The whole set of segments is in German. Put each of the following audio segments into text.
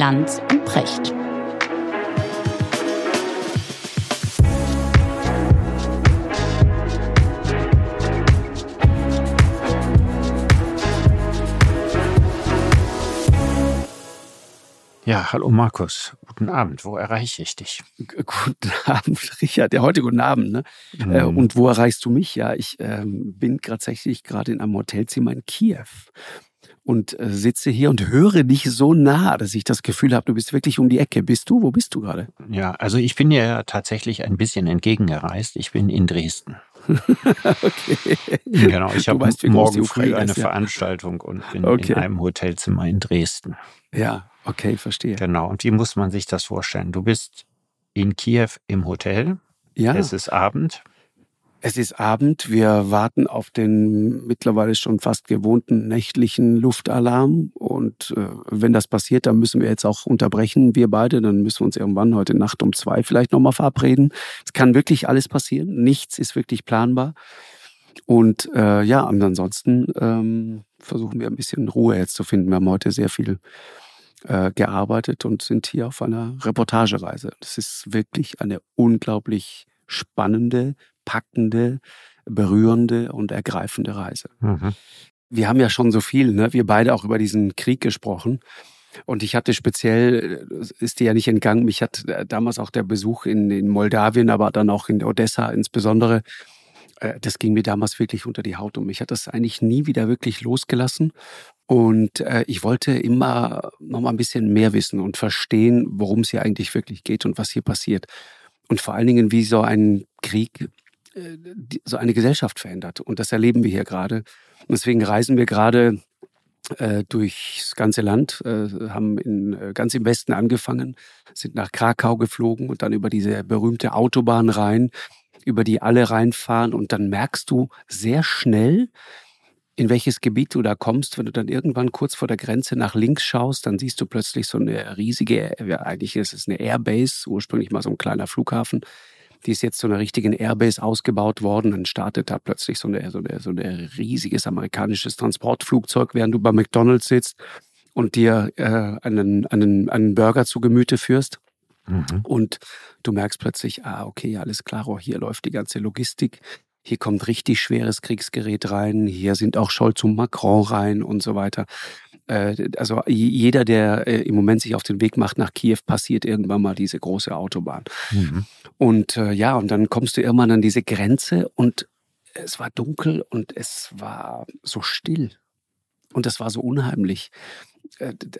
Lanz und Precht. Ja, hallo Markus. Guten Abend. Wo erreiche ich dich? Guten Abend, Richard. Ja, heute guten Abend. Ne? Mhm. Äh, und wo erreichst du mich? Ja, ich ähm, bin tatsächlich gerade in einem Hotelzimmer in Kiew und äh, sitze hier und höre dich so nah, dass ich das Gefühl habe, du bist wirklich um die Ecke. Bist du? Wo bist du gerade? Ja, also ich bin ja tatsächlich ein bisschen entgegengereist. Ich bin in Dresden. okay. Genau, ich habe morgen früh eine ja. Veranstaltung und bin okay. in einem Hotelzimmer in Dresden. Ja, Okay, verstehe. Genau. Und wie muss man sich das vorstellen? Du bist in Kiew im Hotel. Ja. Es ist Abend. Es ist Abend. Wir warten auf den mittlerweile schon fast gewohnten nächtlichen Luftalarm. Und äh, wenn das passiert, dann müssen wir jetzt auch unterbrechen, wir beide. Dann müssen wir uns irgendwann heute Nacht um zwei vielleicht nochmal verabreden. Es kann wirklich alles passieren. Nichts ist wirklich planbar. Und äh, ja, ansonsten ähm, versuchen wir ein bisschen Ruhe jetzt zu finden. Wir haben heute sehr viel äh, gearbeitet und sind hier auf einer Reportagereise. Das ist wirklich eine unglaublich spannende, packende, berührende und ergreifende Reise. Mhm. Wir haben ja schon so viel, ne? wir beide auch über diesen Krieg gesprochen. Und ich hatte speziell, äh, ist dir ja nicht entgangen, mich hat äh, damals auch der Besuch in, in Moldawien, aber dann auch in Odessa insbesondere, das ging mir damals wirklich unter die Haut und mich hat das eigentlich nie wieder wirklich losgelassen. Und äh, ich wollte immer noch mal ein bisschen mehr wissen und verstehen, worum es hier eigentlich wirklich geht und was hier passiert. Und vor allen Dingen, wie so ein Krieg äh, so eine Gesellschaft verändert. Und das erleben wir hier gerade. Und deswegen reisen wir gerade äh, durchs ganze Land, äh, haben in, äh, ganz im Westen angefangen, sind nach Krakau geflogen und dann über diese berühmte Autobahn rein, über die alle reinfahren. Und dann merkst du sehr schnell, in welches Gebiet du da kommst. Wenn du dann irgendwann kurz vor der Grenze nach links schaust, dann siehst du plötzlich so eine riesige, ja, eigentlich ist es eine Airbase, ursprünglich mal so ein kleiner Flughafen. Die ist jetzt zu einer richtigen Airbase ausgebaut worden. Dann startet da plötzlich so, eine, so, eine, so ein riesiges amerikanisches Transportflugzeug, während du bei McDonalds sitzt und dir äh, einen, einen, einen Burger zu Gemüte führst. Mhm. Und du merkst plötzlich, ah, okay, alles klar, oh, hier läuft die ganze Logistik. Hier kommt richtig schweres Kriegsgerät rein. Hier sind auch Scholz und Macron rein und so weiter. Äh, also jeder, der äh, im Moment sich auf den Weg macht nach Kiew, passiert irgendwann mal diese große Autobahn. Mhm. Und äh, ja, und dann kommst du irgendwann an diese Grenze und es war dunkel und es war so still. Und das war so unheimlich.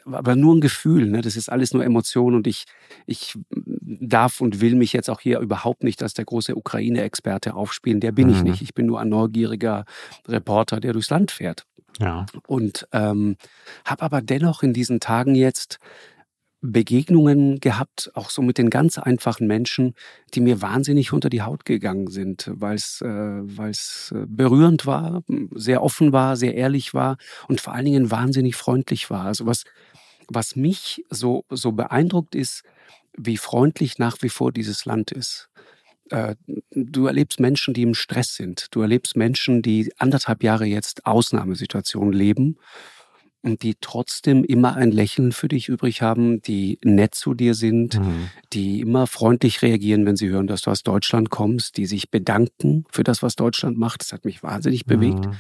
Aber nur ein Gefühl, ne? das ist alles nur Emotion und ich, ich darf und will mich jetzt auch hier überhaupt nicht als der große Ukraine-Experte aufspielen. Der bin mhm. ich nicht. Ich bin nur ein neugieriger Reporter, der durchs Land fährt. Ja. Und ähm, habe aber dennoch in diesen Tagen jetzt Begegnungen gehabt, auch so mit den ganz einfachen Menschen, die mir wahnsinnig unter die Haut gegangen sind, weil es äh, weil's äh, berührend war, sehr offen war, sehr ehrlich war und vor allen Dingen wahnsinnig freundlich war. Also was, was mich so, so beeindruckt ist, wie freundlich nach wie vor dieses Land ist. Äh, du erlebst Menschen, die im Stress sind. Du erlebst Menschen, die anderthalb Jahre jetzt Ausnahmesituationen leben und die trotzdem immer ein Lächeln für dich übrig haben, die nett zu dir sind, mhm. die immer freundlich reagieren, wenn sie hören, dass du aus Deutschland kommst, die sich bedanken für das, was Deutschland macht. Das hat mich wahnsinnig bewegt. Mhm.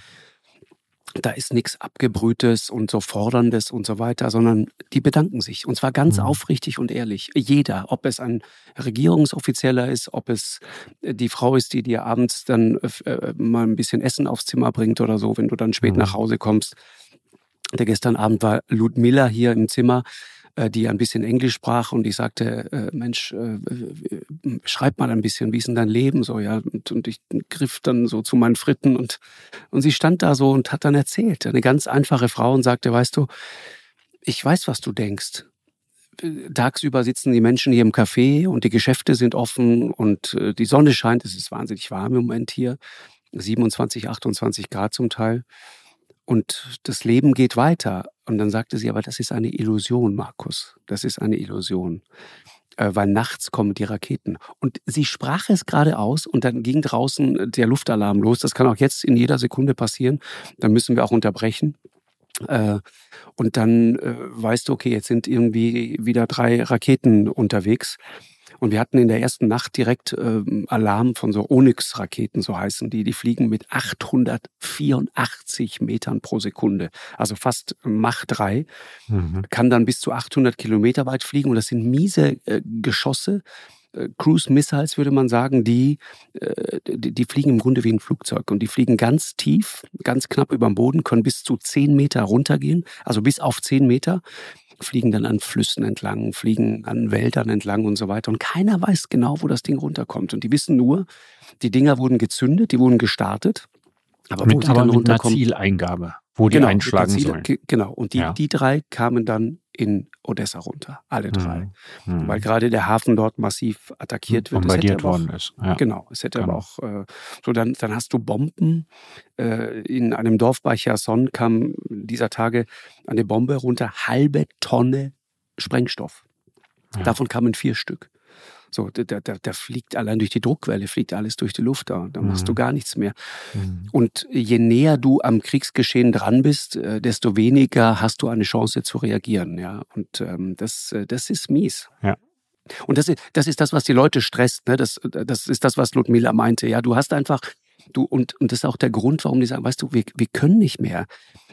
Da ist nichts Abgebrühtes und so Forderndes und so weiter, sondern die bedanken sich. Und zwar ganz mhm. aufrichtig und ehrlich. Jeder, ob es ein Regierungsoffizieller ist, ob es äh, die Frau ist, die dir abends dann äh, äh, mal ein bisschen Essen aufs Zimmer bringt oder so, wenn du dann spät nach mhm. Hause kommst der gestern Abend war Ludmilla hier im Zimmer, die ein bisschen Englisch sprach und ich sagte, äh, Mensch, äh, schreib mal ein bisschen, wie ist denn dein Leben so, ja? Und, und, ich griff dann so zu meinen Fritten und, und sie stand da so und hat dann erzählt, eine ganz einfache Frau und sagte, weißt du, ich weiß, was du denkst. Tagsüber sitzen die Menschen hier im Café und die Geschäfte sind offen und die Sonne scheint, es ist wahnsinnig warm im Moment hier, 27, 28 Grad zum Teil. Und das Leben geht weiter. Und dann sagte sie, aber das ist eine Illusion, Markus. Das ist eine Illusion. Äh, weil nachts kommen die Raketen. Und sie sprach es gerade aus und dann ging draußen der Luftalarm los. Das kann auch jetzt in jeder Sekunde passieren. Dann müssen wir auch unterbrechen. Äh, und dann äh, weißt du, okay, jetzt sind irgendwie wieder drei Raketen unterwegs. Und wir hatten in der ersten Nacht direkt ähm, Alarm von so Onyx-Raketen, so heißen die. Die fliegen mit 884 Metern pro Sekunde, also fast Mach 3. Mhm. Kann dann bis zu 800 Kilometer weit fliegen. Und das sind miese äh, Geschosse, äh, Cruise Missiles, würde man sagen, die, äh, die, die, fliegen im Grunde wie ein Flugzeug und die fliegen ganz tief, ganz knapp über dem Boden, können bis zu 10 Meter runtergehen, also bis auf 10 Meter, fliegen dann an Flüssen entlang, fliegen an Wäldern entlang und so weiter. Und keiner weiß genau, wo das Ding runterkommt. Und die wissen nur, die Dinger wurden gezündet, die wurden gestartet. Aber mit, wo sie aber dann mit einer Zieleingabe, wo die genau, einschlagen Ziel, sollen. Genau. Und die, ja. die drei kamen dann in Odessa runter, alle drei. Mhm. Weil gerade der Hafen dort massiv attackiert wird. Bombardiert worden ist. Ja. Genau, es hätte genau. aber auch, äh, so dann, dann hast du Bomben. Äh, in einem Dorf bei Cherson kam dieser Tage eine Bombe runter, halbe Tonne Sprengstoff. Ja. Davon kamen vier Stück. So, da, da, da fliegt allein durch die Druckwelle, fliegt alles durch die Luft da. Da machst mhm. du gar nichts mehr. Mhm. Und je näher du am Kriegsgeschehen dran bist, äh, desto weniger hast du eine Chance zu reagieren. Ja, und ähm, das, äh, das ist mies. Ja. Und das ist, das ist das, was die Leute stresst. Ne? Das, das ist das, was Ludmilla meinte. Ja, du hast einfach, du, und, und das ist auch der Grund, warum die sagen, weißt du, wir, wir können nicht mehr.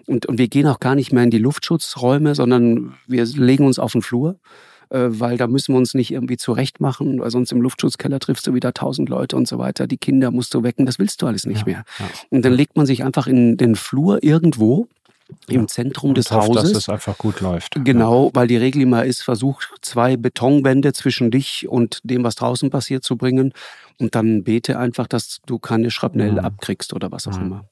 Und, und wir gehen auch gar nicht mehr in die Luftschutzräume, sondern wir legen uns auf den Flur weil da müssen wir uns nicht irgendwie zurechtmachen, weil sonst im Luftschutzkeller triffst du wieder tausend Leute und so weiter. Die Kinder musst du wecken, das willst du alles nicht ja, mehr. Ja. Und dann legt man sich einfach in den Flur irgendwo im. Zentrum des hofft, Hauses. Dass es einfach gut läuft. Genau, weil die Regel immer ist, versuch zwei Betonwände zwischen dich und dem, was draußen passiert, zu bringen. Und dann bete einfach, dass du keine Schrapnell mhm. abkriegst oder was auch mhm. immer.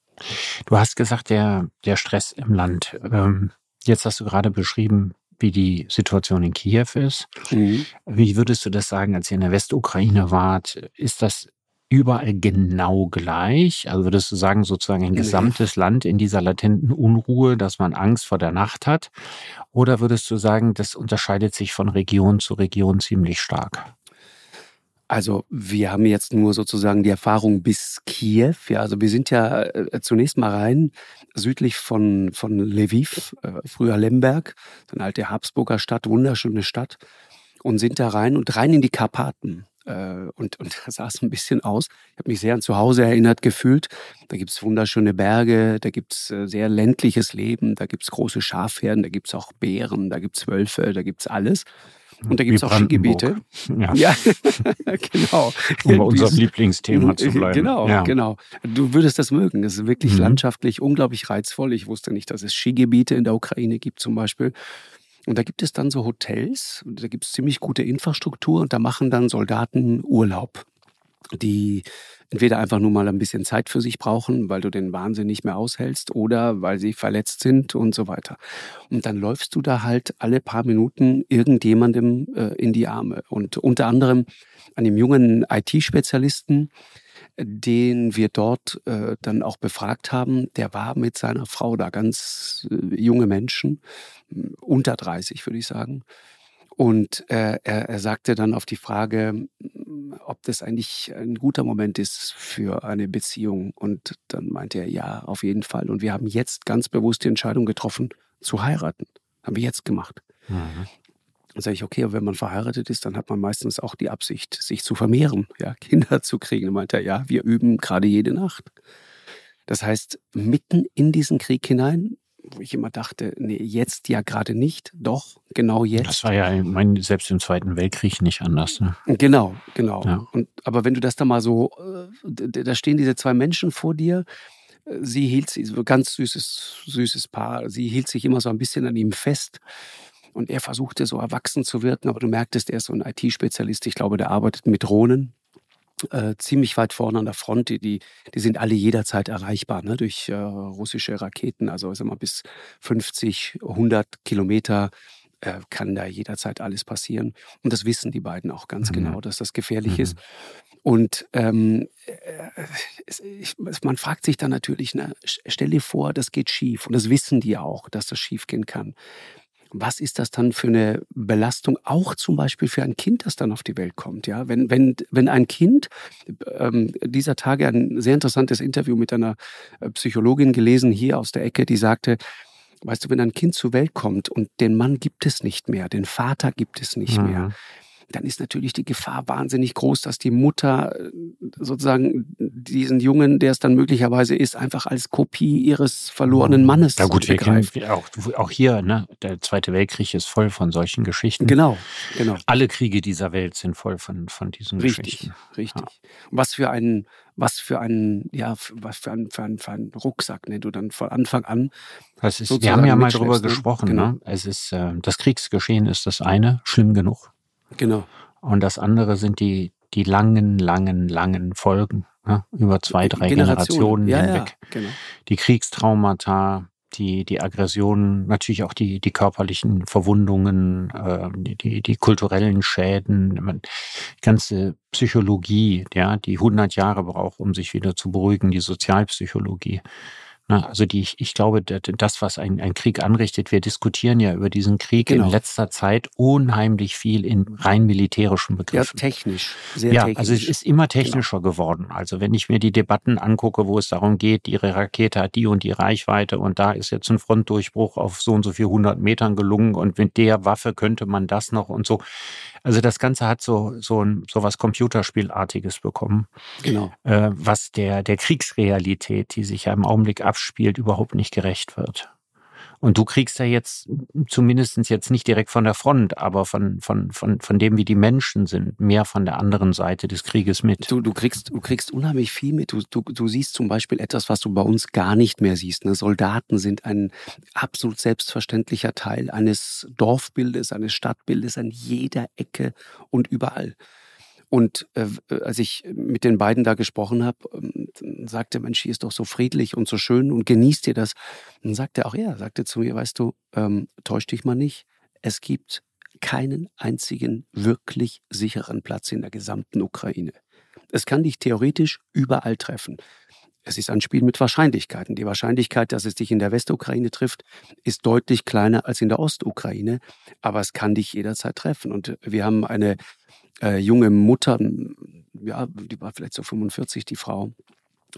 Du hast gesagt, der, der Stress im Land. Ähm, jetzt hast du gerade beschrieben, wie die Situation in Kiew ist. Mhm. Wie würdest du das sagen, als ihr in der Westukraine wart? Ist das überall genau gleich? Also würdest du sagen, sozusagen ein gesamtes Land in dieser latenten Unruhe, dass man Angst vor der Nacht hat? Oder würdest du sagen, das unterscheidet sich von Region zu Region ziemlich stark? Also wir haben jetzt nur sozusagen die Erfahrung bis Kiew. Ja, also wir sind ja äh, zunächst mal rein südlich von, von Lviv, äh, früher Lemberg, eine alte Habsburger Stadt, wunderschöne Stadt, und sind da rein und rein in die Karpaten. Äh, und, und da sah es ein bisschen aus. Ich habe mich sehr an zu Hause erinnert gefühlt. Da gibt's wunderschöne Berge, da gibt's äh, sehr ländliches Leben, da gibt's große Schafherden, da gibt's auch Bären, da gibt's Wölfe, da gibt's alles. Und da gibt es auch Skigebiete. Ja, ja genau. Um bei unserem Lieblingsthema zu bleiben. Genau, ja. genau. Du würdest das mögen. Das ist wirklich mhm. landschaftlich unglaublich reizvoll. Ich wusste nicht, dass es Skigebiete in der Ukraine gibt zum Beispiel. Und da gibt es dann so Hotels, da gibt es ziemlich gute Infrastruktur und da machen dann Soldaten Urlaub. Die entweder einfach nur mal ein bisschen Zeit für sich brauchen, weil du den Wahnsinn nicht mehr aushältst oder weil sie verletzt sind und so weiter. Und dann läufst du da halt alle paar Minuten irgendjemandem äh, in die Arme. Und unter anderem einem jungen IT-Spezialisten, den wir dort äh, dann auch befragt haben, der war mit seiner Frau da, ganz äh, junge Menschen, unter 30 würde ich sagen. Und äh, er, er sagte dann auf die Frage, ob das eigentlich ein guter Moment ist für eine Beziehung. Und dann meinte er, ja, auf jeden Fall. Und wir haben jetzt ganz bewusst die Entscheidung getroffen, zu heiraten. Haben wir jetzt gemacht. Mhm. Dann sage ich, okay, wenn man verheiratet ist, dann hat man meistens auch die Absicht, sich zu vermehren, ja, Kinder zu kriegen. Dann meinte er, ja, wir üben gerade jede Nacht. Das heißt, mitten in diesen Krieg hinein wo ich immer dachte, nee, jetzt ja gerade nicht, doch, genau jetzt. Das war ja mein, selbst im Zweiten Weltkrieg nicht anders. Ne? Genau, genau. Ja. Und, aber wenn du das da mal so, äh, da stehen diese zwei Menschen vor dir, sie hielt sich, so ganz süßes, süßes Paar, sie hielt sich immer so ein bisschen an ihm fest. Und er versuchte so erwachsen zu wirken, aber du merktest, er ist so ein IT-Spezialist. Ich glaube, der arbeitet mit Drohnen äh, ziemlich weit vorne an der Front. Die, die, die sind alle jederzeit erreichbar ne, durch äh, russische Raketen. Also sag mal, bis 50, 100 Kilometer äh, kann da jederzeit alles passieren. Und das wissen die beiden auch ganz mhm. genau, dass das gefährlich mhm. ist. Und ähm, äh, es, ich, man fragt sich dann natürlich, ne, stell dir vor, das geht schief. Und das wissen die auch, dass das schief gehen kann was ist das dann für eine Belastung, auch zum Beispiel für ein Kind, das dann auf die Welt kommt? Ja, wenn, wenn, wenn ein Kind, ähm, dieser Tage ein sehr interessantes Interview mit einer äh, Psychologin gelesen, hier aus der Ecke, die sagte, Weißt du, wenn ein Kind zur Welt kommt und den Mann gibt es nicht mehr, den Vater gibt es nicht mhm. mehr, dann ist natürlich die Gefahr wahnsinnig groß, dass die Mutter äh, sozusagen diesen Jungen, der es dann möglicherweise ist, einfach als Kopie ihres verlorenen mhm. Mannes Ja gut, wir kennen auch, auch hier, ne, der Zweite Weltkrieg ist voll von solchen Geschichten. Genau, genau. Alle Kriege dieser Welt sind voll von, von diesen richtig, Geschichten. Richtig, richtig. Ja. Was für ein, was für ein, ja, was für ein, für ein, für ein Rucksack, ne, du dann von Anfang an. Das ist, wir haben ja mal darüber ne? gesprochen, genau. ne? Es ist, äh, das Kriegsgeschehen ist das eine, schlimm genug. Genau. Und das andere sind die, die langen, langen, langen Folgen, ne? über zwei, drei Generationen, Generationen ja, hinweg. Ja, genau. Die Kriegstraumata, die, die Aggressionen, natürlich auch die, die körperlichen Verwundungen, äh, die, die kulturellen Schäden, die ganze Psychologie, ja, die 100 Jahre braucht, um sich wieder zu beruhigen, die Sozialpsychologie. Ne? Also die, ich glaube, das, was ein, ein Krieg anrichtet, wir diskutieren ja über diesen Krieg genau. in letzter Zeit unheimlich viel in rein militärischen Begriffen. Ja, technisch. Sehr ja, technisch. also es ist immer genau. technischer genau. geworden. Also wenn ich mir die Debatten angucke, wo es darum geht, ihre Rakete hat die und die Reichweite und da ist jetzt ein Frontdurchbruch auf so und so viel hundert Metern gelungen und mit der Waffe könnte man das noch und so. Also das Ganze hat so, so, ein, so was Computerspielartiges bekommen. Genau. Äh, was der, der Kriegsrealität, die sich ja im Augenblick abspielt, überhaupt nicht gerecht wird. Und du kriegst ja jetzt zumindest jetzt nicht direkt von der Front, aber von, von, von, von dem, wie die Menschen sind, mehr von der anderen Seite des Krieges mit. Du, du, kriegst, du kriegst unheimlich viel mit. Du, du, du siehst zum Beispiel etwas, was du bei uns gar nicht mehr siehst. Ne? Soldaten sind ein absolut selbstverständlicher Teil eines Dorfbildes, eines Stadtbildes an jeder Ecke und überall. Und äh, als ich mit den beiden da gesprochen habe, ähm, sagte Mensch, hier ist doch so friedlich und so schön und genießt ihr das. Und dann sagte auch er, sagte zu mir, weißt du, ähm, täusch dich mal nicht, es gibt keinen einzigen wirklich sicheren Platz in der gesamten Ukraine. Es kann dich theoretisch überall treffen. Es ist ein Spiel mit Wahrscheinlichkeiten. Die Wahrscheinlichkeit, dass es dich in der Westukraine trifft, ist deutlich kleiner als in der Ostukraine, aber es kann dich jederzeit treffen. Und wir haben eine äh, junge Mutter, ja, die war vielleicht so 45, die Frau,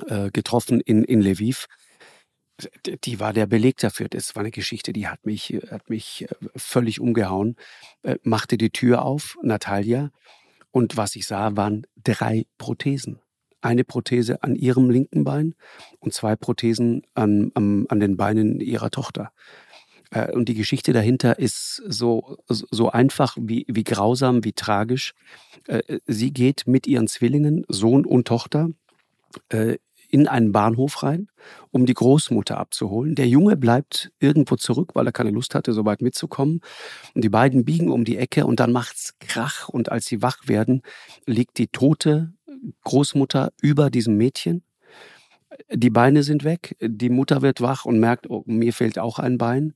äh, getroffen in, in Lviv. Die war der Beleg dafür. Das war eine Geschichte, die hat mich, hat mich äh, völlig umgehauen. Äh, machte die Tür auf, Natalia, und was ich sah, waren drei Prothesen. Eine Prothese an ihrem linken Bein und zwei Prothesen an, an, an den Beinen ihrer Tochter. Äh, und die Geschichte dahinter ist so, so einfach wie, wie grausam, wie tragisch. Äh, sie geht mit ihren Zwillingen, Sohn und Tochter, äh, in einen Bahnhof rein, um die Großmutter abzuholen. Der Junge bleibt irgendwo zurück, weil er keine Lust hatte, so weit mitzukommen. Und die beiden biegen um die Ecke und dann macht's Krach. Und als sie wach werden, liegt die tote Großmutter über diesem Mädchen die Beine sind weg, die Mutter wird wach und merkt, oh, mir fehlt auch ein Bein.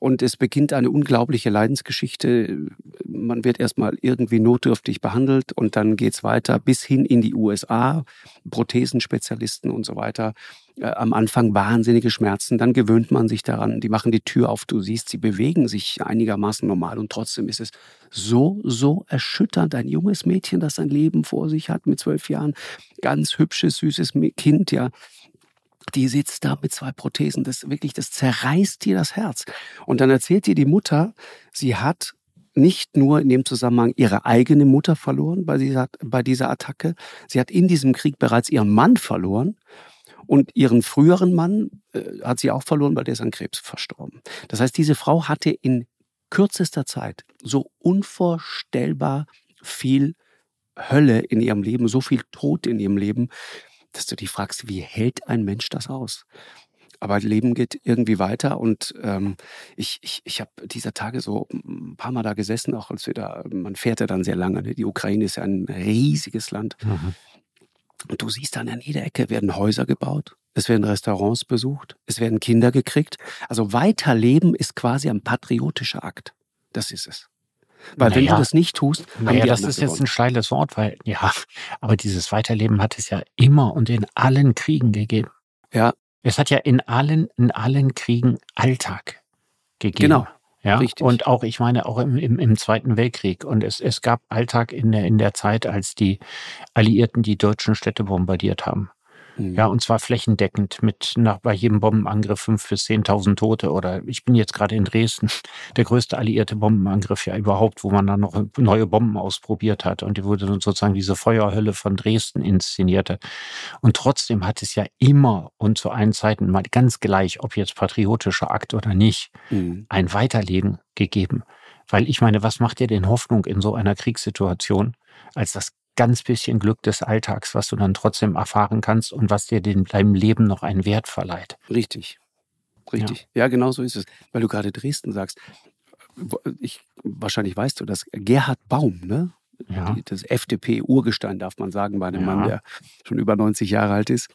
Und es beginnt eine unglaubliche Leidensgeschichte. Man wird erstmal irgendwie notdürftig behandelt und dann geht es weiter bis hin in die USA, Prothesenspezialisten und so weiter. Äh, am Anfang wahnsinnige Schmerzen, dann gewöhnt man sich daran, die machen die Tür auf, du siehst, sie bewegen sich einigermaßen normal. Und trotzdem ist es so, so erschütternd. Ein junges Mädchen, das sein Leben vor sich hat mit zwölf Jahren, ganz hübsches, süßes Kind, ja, die sitzt da mit zwei Prothesen. Das wirklich, das zerreißt dir das Herz. Und dann erzählt dir die Mutter, sie hat nicht nur in dem Zusammenhang ihre eigene Mutter verloren bei dieser, bei dieser Attacke, sie hat in diesem Krieg bereits ihren Mann verloren und ihren früheren Mann äh, hat sie auch verloren, weil der ist an Krebs verstorben. Das heißt, diese Frau hatte in kürzester Zeit so unvorstellbar viel Hölle in ihrem Leben, so viel Tod in ihrem Leben, dass du dich fragst, wie hält ein Mensch das aus? Aber Leben geht irgendwie weiter und ähm, ich, ich, ich habe dieser Tage so ein paar Mal da gesessen, auch als wir da, man fährt ja dann sehr lange. Ne? Die Ukraine ist ja ein riesiges Land. Mhm. Und du siehst dann an jeder Ecke werden Häuser gebaut, es werden Restaurants besucht, es werden Kinder gekriegt. Also weiterleben ist quasi ein patriotischer Akt. Das ist es. Weil naja, wenn du das nicht tust, naja, das ist gewonnen. jetzt ein steiles Wort, weil ja, aber dieses Weiterleben hat es ja immer und in allen Kriegen gegeben. Ja. Es hat ja in allen, in allen Kriegen Alltag gegeben. Genau. Ja, Richtig. und auch, ich meine, auch im, im, im Zweiten Weltkrieg. Und es, es gab Alltag in der, in der Zeit, als die Alliierten die deutschen Städte bombardiert haben. Mhm. Ja, und zwar flächendeckend mit nach, bei jedem Bombenangriff fünf bis zehntausend Tote. Oder ich bin jetzt gerade in Dresden, der größte alliierte Bombenangriff ja überhaupt, wo man dann noch neue Bomben ausprobiert hat. Und die wurde dann sozusagen diese Feuerhölle von Dresden inszenierte. Und trotzdem hat es ja immer und zu allen Zeiten mal ganz gleich, ob jetzt patriotischer Akt oder nicht, mhm. ein Weiterleben gegeben. Weil ich meine, was macht dir denn Hoffnung in so einer Kriegssituation, als das ganz bisschen Glück des Alltags, was du dann trotzdem erfahren kannst und was dir den, deinem Leben noch einen Wert verleiht. Richtig. Richtig. Ja. ja, genau so ist es. Weil du gerade Dresden sagst. Ich, wahrscheinlich weißt du, dass Gerhard Baum, ne? Ja. Das FDP-Urgestein, darf man sagen, bei einem ja. Mann, der schon über 90 Jahre alt ist,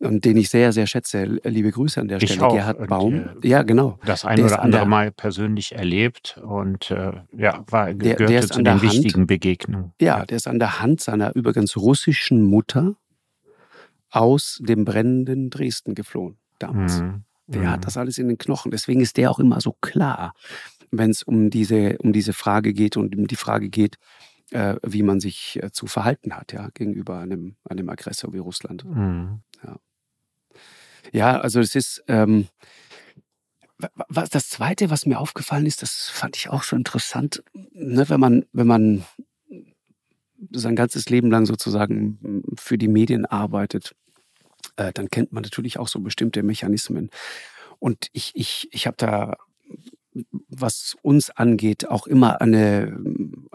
und den ich sehr, sehr schätze. Liebe Grüße an der ich Stelle, auch. Gerhard Baum. Und, äh, ja, genau. Das ein oder andere Mal persönlich erlebt und äh, ja, war, der, gehörte der zu den Hand, wichtigen Begegnungen. Ja, der ist an der Hand seiner übrigens russischen Mutter aus dem brennenden Dresden geflohen damals. Mhm. Der mhm. hat das alles in den Knochen. Deswegen ist der auch immer so klar, wenn es um diese, um diese Frage geht und um die Frage geht, äh, wie man sich äh, zu verhalten hat, ja, gegenüber einem, einem Aggressor wie Russland. Mhm. Ja. Ja, also es ist ähm, was, das Zweite, was mir aufgefallen ist, das fand ich auch so interessant, ne, wenn man, wenn man sein ganzes Leben lang sozusagen für die Medien arbeitet, äh, dann kennt man natürlich auch so bestimmte Mechanismen. Und ich, ich, ich habe da was uns angeht, auch immer eine,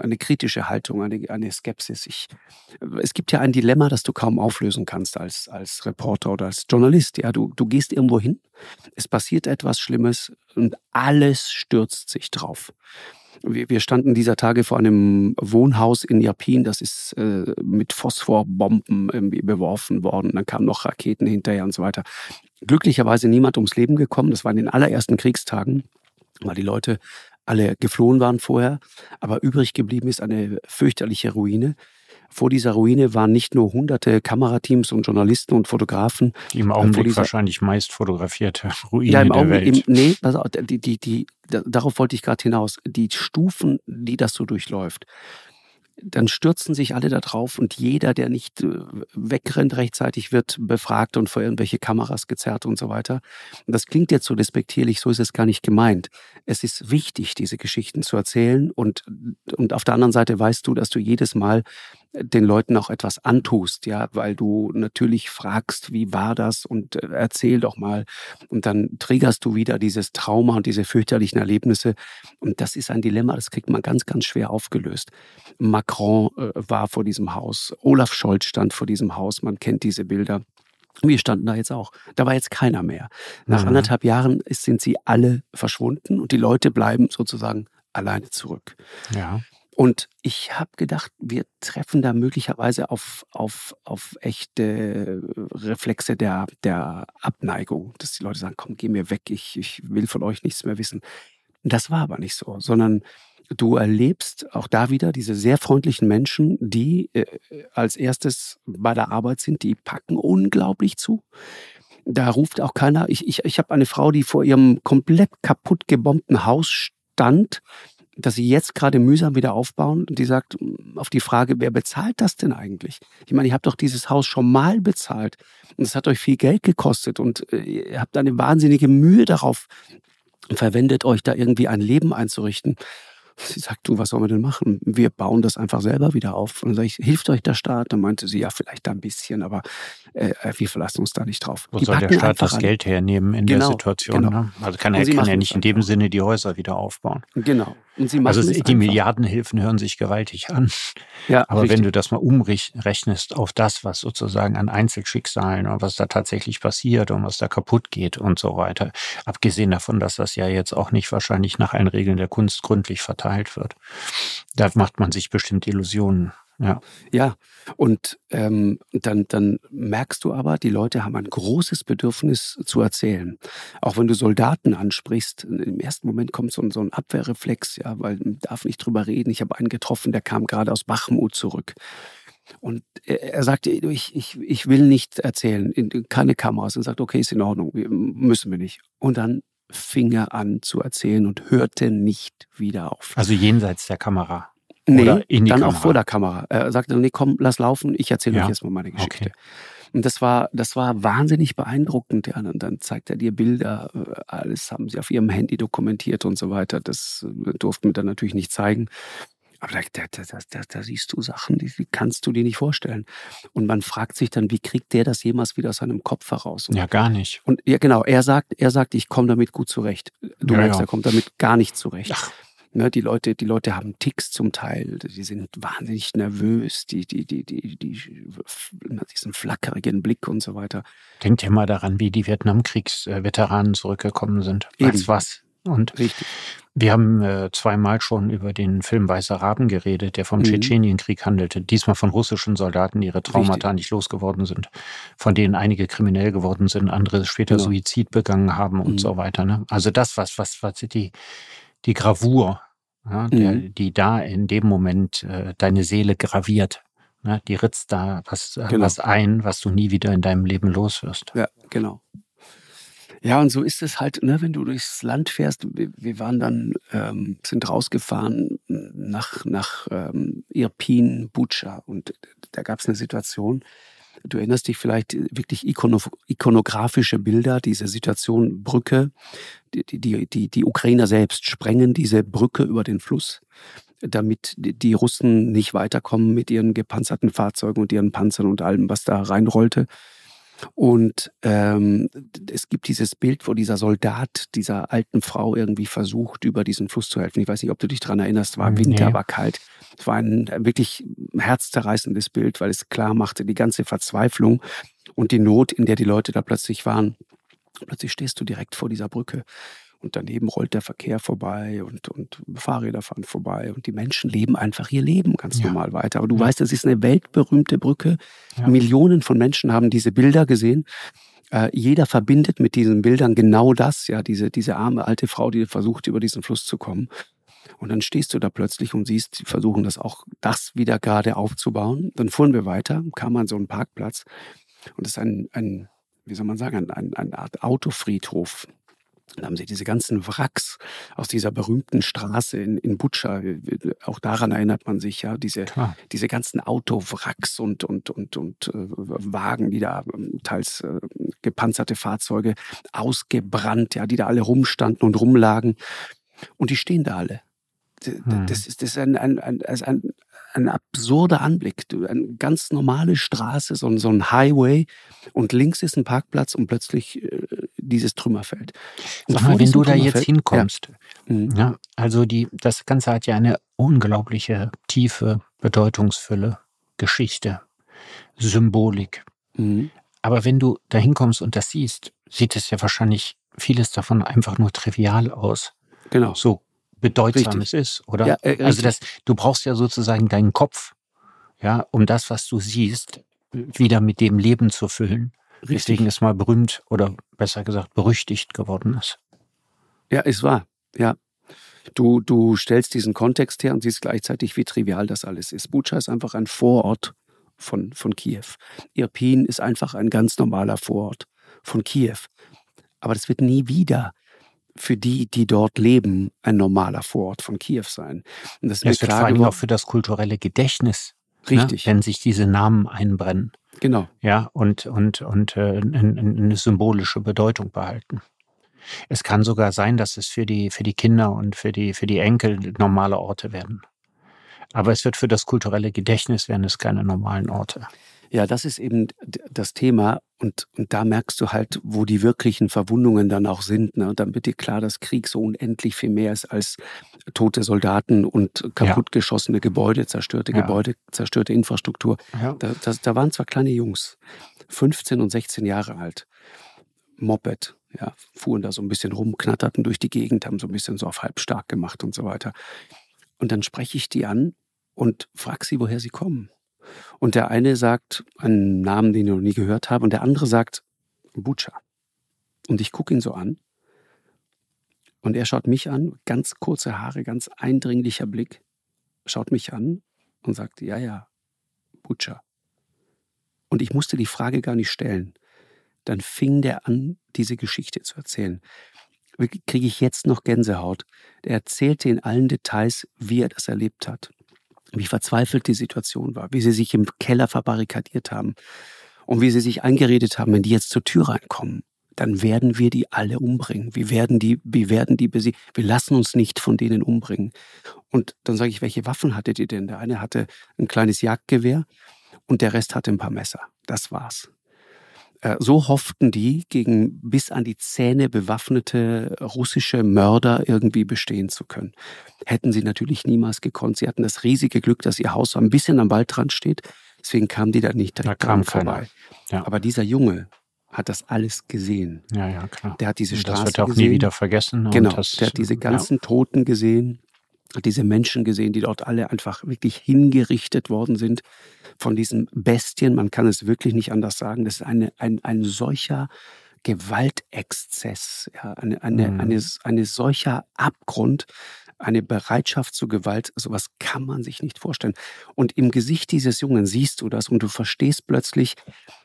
eine kritische Haltung, eine, eine Skepsis. Ich, es gibt ja ein Dilemma, das du kaum auflösen kannst als, als Reporter oder als Journalist. Ja, du, du gehst irgendwo hin, es passiert etwas Schlimmes und alles stürzt sich drauf. Wir, wir standen dieser Tage vor einem Wohnhaus in Japin, das ist äh, mit Phosphorbomben irgendwie beworfen worden. Dann kamen noch Raketen hinterher und so weiter. Glücklicherweise niemand ums Leben gekommen. Das war in den allerersten Kriegstagen weil die Leute alle geflohen waren vorher. Aber übrig geblieben ist eine fürchterliche Ruine. Vor dieser Ruine waren nicht nur hunderte Kamerateams und Journalisten und Fotografen. Die im Augenblick dieser, wahrscheinlich meist fotografierte Ruine ja, im der Augenblick, Welt. Im, nee, also die, die, die, darauf wollte ich gerade hinaus. Die Stufen, die das so durchläuft dann stürzen sich alle da drauf und jeder, der nicht äh, wegrennt rechtzeitig, wird befragt und vor irgendwelche Kameras gezerrt und so weiter. Das klingt jetzt so despektierlich, so ist es gar nicht gemeint. Es ist wichtig, diese Geschichten zu erzählen und, und auf der anderen Seite weißt du, dass du jedes Mal den Leuten auch etwas antust, ja, weil du natürlich fragst, wie war das und äh, erzähl doch mal. Und dann triggerst du wieder dieses Trauma und diese fürchterlichen Erlebnisse. Und das ist ein Dilemma, das kriegt man ganz, ganz schwer aufgelöst. Macron äh, war vor diesem Haus, Olaf Scholz stand vor diesem Haus, man kennt diese Bilder. Wir standen da jetzt auch. Da war jetzt keiner mehr. Nach mhm. anderthalb Jahren sind sie alle verschwunden und die Leute bleiben sozusagen alleine zurück. Ja. Und ich habe gedacht, wir treffen da möglicherweise auf, auf, auf echte Reflexe der, der Abneigung, dass die Leute sagen, komm, geh mir weg, ich, ich will von euch nichts mehr wissen. Das war aber nicht so, sondern du erlebst auch da wieder diese sehr freundlichen Menschen, die äh, als erstes bei der Arbeit sind, die packen unglaublich zu. Da ruft auch keiner. Ich, ich, ich habe eine Frau, die vor ihrem komplett kaputt gebombten Haus stand dass sie jetzt gerade mühsam wieder aufbauen. Und die sagt mm, auf die Frage, wer bezahlt das denn eigentlich? Ich meine, ihr habt doch dieses Haus schon mal bezahlt und es hat euch viel Geld gekostet und äh, ihr habt eine wahnsinnige Mühe darauf verwendet, euch da irgendwie ein Leben einzurichten. Sie sagt, du, was sollen wir denn machen? Wir bauen das einfach selber wieder auf. Und dann sage ich, hilft euch der Staat? Dann meinte sie, ja, vielleicht da ein bisschen, aber äh, wir verlassen uns da nicht drauf. Wo die soll der Staat das an. Geld hernehmen in genau, der Situation? Genau. Ne? Also kann er, kann er nicht in dem Sinne die Häuser wieder aufbauen. Genau. also die einfach. Milliardenhilfen hören sich gewaltig an. Ja, aber richtig. wenn du das mal umrechnest auf das, was sozusagen an Einzelschicksalen und was da tatsächlich passiert und was da kaputt geht und so weiter, abgesehen davon, dass das ja jetzt auch nicht wahrscheinlich nach allen Regeln der Kunst gründlich verteilt wird, da macht man sich bestimmt Illusionen. Ja. Ja, und ähm, dann, dann merkst du aber, die Leute haben ein großes Bedürfnis zu erzählen. Auch wenn du Soldaten ansprichst, im ersten Moment kommt so ein, so ein Abwehrreflex, ja, weil man darf nicht drüber reden. Ich habe einen getroffen, der kam gerade aus Bachmut zurück. Und er sagte, ich, ich, ich will nicht erzählen, keine Kameras. Und sagt, okay, ist in Ordnung, müssen wir nicht. Und dann fing er an zu erzählen und hörte nicht wieder auf. Also jenseits der Kamera. Nee, Oder in die dann Kamera? auch vor der Kamera. Er sagte, nee, komm, lass laufen, ich erzähle ja. euch erstmal meine Geschichte. Okay. Und das war, das war wahnsinnig beeindruckend. Ja, und dann zeigt er dir Bilder, äh, alles haben sie auf ihrem Handy dokumentiert und so weiter. Das äh, durften wir dann natürlich nicht zeigen. Aber da, da, da, da, siehst du Sachen, die, die, kannst du dir nicht vorstellen. Und man fragt sich dann, wie kriegt der das jemals wieder aus seinem Kopf heraus? Und, ja, gar nicht. Und ja, genau, er sagt, er sagt, ich komme damit gut zurecht. Du ja, merkst, ja. er kommt damit gar nicht zurecht. Ach. Ne, die Leute, die Leute haben Ticks zum Teil, die sind wahnsinnig nervös, die, die, die, die, die, diesen flackerigen Blick und so weiter. Denkt ja mal daran, wie die Vietnamkriegsveteranen zurückgekommen sind. Weißt was? Und Richtig. wir haben äh, zweimal schon über den Film Weißer Raben geredet, der vom mhm. Tschetschenienkrieg handelte. Diesmal von russischen Soldaten, die ihre Traumata Richtig. nicht losgeworden sind, von denen einige kriminell geworden sind, andere später genau. Suizid begangen haben und mhm. so weiter. Ne? Also das, was, was, was die, die Gravur ja, der, mhm. die da in dem Moment äh, deine Seele graviert. Ne? Die ritzt da was, äh, genau. was ein, was du nie wieder in deinem Leben los wirst. Ja, genau. Ja, und so ist es halt, ne, wenn du durchs Land fährst. Wir, wir waren dann, ähm, sind rausgefahren nach, nach ähm, Irpin, Bucha. Und da gab es eine Situation, Du erinnerst dich vielleicht wirklich ikonografische Bilder, diese Situation Brücke. Die, die, die, die Ukrainer selbst sprengen diese Brücke über den Fluss, damit die Russen nicht weiterkommen mit ihren gepanzerten Fahrzeugen und ihren Panzern und allem, was da reinrollte. Und ähm, es gibt dieses Bild, wo dieser Soldat dieser alten Frau irgendwie versucht, über diesen Fluss zu helfen. Ich weiß nicht, ob du dich daran erinnerst, war Winter, nee. war kalt. Es war ein wirklich herzzerreißendes Bild, weil es klar machte die ganze Verzweiflung und die Not, in der die Leute da plötzlich waren. Plötzlich stehst du direkt vor dieser Brücke und daneben rollt der Verkehr vorbei und, und Fahrräder fahren vorbei und die Menschen leben einfach ihr Leben ganz ja. normal weiter. Aber du ja. weißt, es ist eine weltberühmte Brücke. Ja. Millionen von Menschen haben diese Bilder gesehen. Äh, jeder verbindet mit diesen Bildern genau das, ja, diese, diese arme alte Frau, die versucht, über diesen Fluss zu kommen. Und dann stehst du da plötzlich und siehst, sie versuchen das auch, das wieder gerade aufzubauen. Dann fuhren wir weiter, kam an so einen Parkplatz. Und das ist ein, ein wie soll man sagen, ein, eine Art Autofriedhof. Dann haben sie diese ganzen Wracks aus dieser berühmten Straße in, in Butscha. Auch daran erinnert man sich ja, diese, diese ganzen Autowracks und, und, und, und äh, Wagen, die da ähm, teils äh, gepanzerte Fahrzeuge ausgebrannt, ja, die da alle rumstanden und rumlagen. Und die stehen da alle. Hm. Das ist, das ist ein, ein, ein, ein, ein absurder Anblick. Eine ganz normale Straße, so, so ein Highway und links ist ein Parkplatz und plötzlich äh, dieses Trümmerfeld. Und Sag mal, wenn du da jetzt hinkommst, ja. Mhm. ja. also die, das Ganze hat ja eine unglaubliche Tiefe, Bedeutungsfülle, Geschichte, Symbolik. Mhm. Aber wenn du da hinkommst und das siehst, sieht es ja wahrscheinlich vieles davon einfach nur trivial aus. Genau. So bedeutsam richtig. es ist, oder? Ja, äh, also das, du brauchst ja sozusagen deinen Kopf, ja, um das, was du siehst, wieder mit dem Leben zu füllen. Richtig. Deswegen es mal berühmt oder besser gesagt berüchtigt geworden ist. Ja, ist wahr. Ja. Du, du stellst diesen Kontext her und siehst gleichzeitig, wie trivial das alles ist. Bucha ist einfach ein Vorort von, von Kiew. Irpin ist einfach ein ganz normaler Vorort von Kiew. Aber das wird nie wieder für die, die dort leben, ein normaler Vorort von Kiew sein. Und das, das wird vor allem auch für das kulturelle Gedächtnis. Ne, Richtig. Ne, wenn sich diese Namen einbrennen. Genau. Ja, und, und, und äh, eine symbolische Bedeutung behalten. Es kann sogar sein, dass es für die, für die Kinder und für die, für die Enkel normale Orte werden. Aber es wird für das kulturelle Gedächtnis werden es keine normalen Orte. Ja, das ist eben das Thema. Und, und da merkst du halt, wo die wirklichen Verwundungen dann auch sind. Ne? Und dann wird dir klar, dass Krieg so unendlich viel mehr ist als tote Soldaten und kaputtgeschossene Gebäude, zerstörte ja. Gebäude, zerstörte Infrastruktur. Ja. Da, das, da waren zwar kleine Jungs, 15 und 16 Jahre alt, Moped, ja, fuhren da so ein bisschen rum, knatterten durch die Gegend, haben so ein bisschen so auf halb stark gemacht und so weiter. Und dann spreche ich die an und frage sie, woher sie kommen. Und der eine sagt einen Namen, den ich noch nie gehört habe, und der andere sagt Bucha. Und ich gucke ihn so an. Und er schaut mich an, ganz kurze Haare, ganz eindringlicher Blick, schaut mich an und sagt, ja, ja, Bucha. Und ich musste die Frage gar nicht stellen. Dann fing der an, diese Geschichte zu erzählen. Kriege ich jetzt noch Gänsehaut. Er erzählte in allen Details, wie er das erlebt hat wie verzweifelt die Situation war, wie sie sich im Keller verbarrikadiert haben und wie sie sich eingeredet haben, wenn die jetzt zur Tür reinkommen, dann werden wir die alle umbringen. Wir werden die, wir werden die besiegen. Wir lassen uns nicht von denen umbringen. Und dann sage ich, welche Waffen hattet ihr denn? Der eine hatte ein kleines Jagdgewehr und der Rest hatte ein paar Messer. Das war's. Äh, so hofften die, gegen bis an die Zähne bewaffnete russische Mörder irgendwie bestehen zu können. Hätten sie natürlich niemals gekonnt. Sie hatten das riesige Glück, dass ihr Haus so ein bisschen am Waldrand steht. Deswegen kamen die da nicht direkt da kam vorbei. Ja. Aber dieser Junge hat das alles gesehen. Ja, ja, klar. Der hat diese Straße gesehen. Das wird auch gesehen. nie wieder vergessen. Genau, der hat diese ganzen ja. Toten gesehen, diese Menschen gesehen, die dort alle einfach wirklich hingerichtet worden sind von diesen Bestien. Man kann es wirklich nicht anders sagen. Das ist eine, ein, ein solcher Gewaltexzess, ja, eine, eine, mhm. eine, eine solcher Abgrund, eine Bereitschaft zur Gewalt, sowas kann man sich nicht vorstellen. Und im Gesicht dieses Jungen siehst du das und du verstehst plötzlich,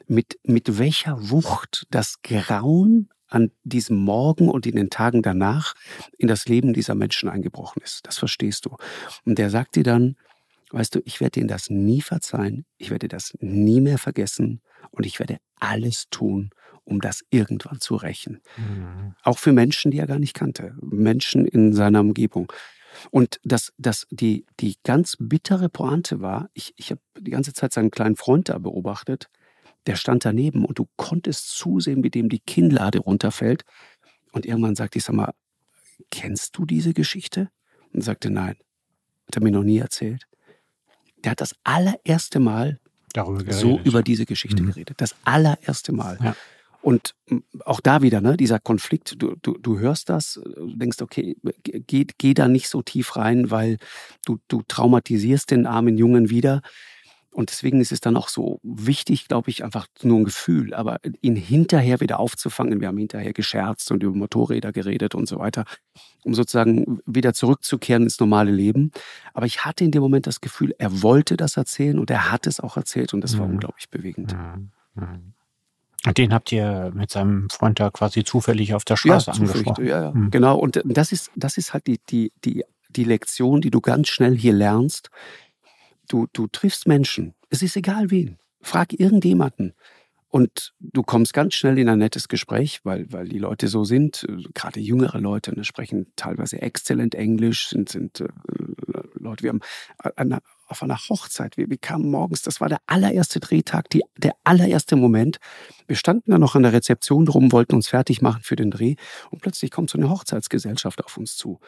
mit, mit welcher Wucht das Grauen an diesem Morgen und in den Tagen danach in das Leben dieser Menschen eingebrochen ist. Das verstehst du. Und der sagt dir dann, weißt du, ich werde ihnen das nie verzeihen, ich werde das nie mehr vergessen und ich werde alles tun, um das irgendwann zu rächen. Mhm. Auch für Menschen, die er gar nicht kannte, Menschen in seiner Umgebung. Und das, das, die, die ganz bittere Pointe war, ich, ich habe die ganze Zeit seinen kleinen Freund da beobachtet, der stand daneben und du konntest zusehen, wie dem die Kinnlade runterfällt. Und irgendwann sagte ich, sag mal, kennst du diese Geschichte? Und sagte, nein, hat er mir noch nie erzählt. Der hat das allererste Mal so über diese Geschichte mhm. geredet. Das allererste Mal. Ja. Und auch da wieder, ne, dieser Konflikt, du, du, du hörst das, du denkst, okay, geh, geh da nicht so tief rein, weil du, du traumatisierst den armen Jungen wieder. Und deswegen ist es dann auch so wichtig, glaube ich, einfach nur ein Gefühl, aber ihn hinterher wieder aufzufangen. Wir haben hinterher gescherzt und über Motorräder geredet und so weiter, um sozusagen wieder zurückzukehren ins normale Leben. Aber ich hatte in dem Moment das Gefühl, er wollte das erzählen und er hat es auch erzählt und das war mhm. unglaublich bewegend. Mhm. Und den habt ihr mit seinem Freund da quasi zufällig auf der Straße ja, angesprochen. Ja, ja. Mhm. genau. Und das ist, das ist halt die, die, die, die Lektion, die du ganz schnell hier lernst Du, du triffst Menschen, es ist egal wen. Frag irgendjemanden. Und du kommst ganz schnell in ein nettes Gespräch, weil, weil die Leute so sind, gerade jüngere Leute, ne, sprechen teilweise exzellent Englisch, sind, sind äh, Leute, wir haben eine, auf einer Hochzeit, wir, wir kamen morgens, das war der allererste Drehtag, die, der allererste Moment. Wir standen da noch an der Rezeption rum, wollten uns fertig machen für den Dreh und plötzlich kommt so eine Hochzeitsgesellschaft auf uns zu.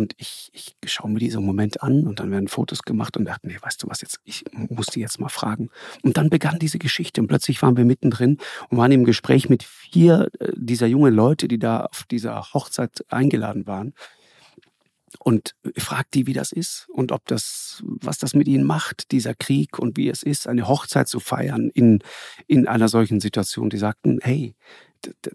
Und ich, ich schaue mir diesen Moment an und dann werden Fotos gemacht und dachte, nee, weißt du was jetzt, ich muss die jetzt mal fragen. Und dann begann diese Geschichte und plötzlich waren wir mittendrin und waren im Gespräch mit vier äh, dieser jungen Leute, die da auf dieser Hochzeit eingeladen waren. Und fragt die, wie das ist und ob das, was das mit ihnen macht, dieser Krieg und wie es ist, eine Hochzeit zu feiern in, in einer solchen Situation. Die sagten, hey,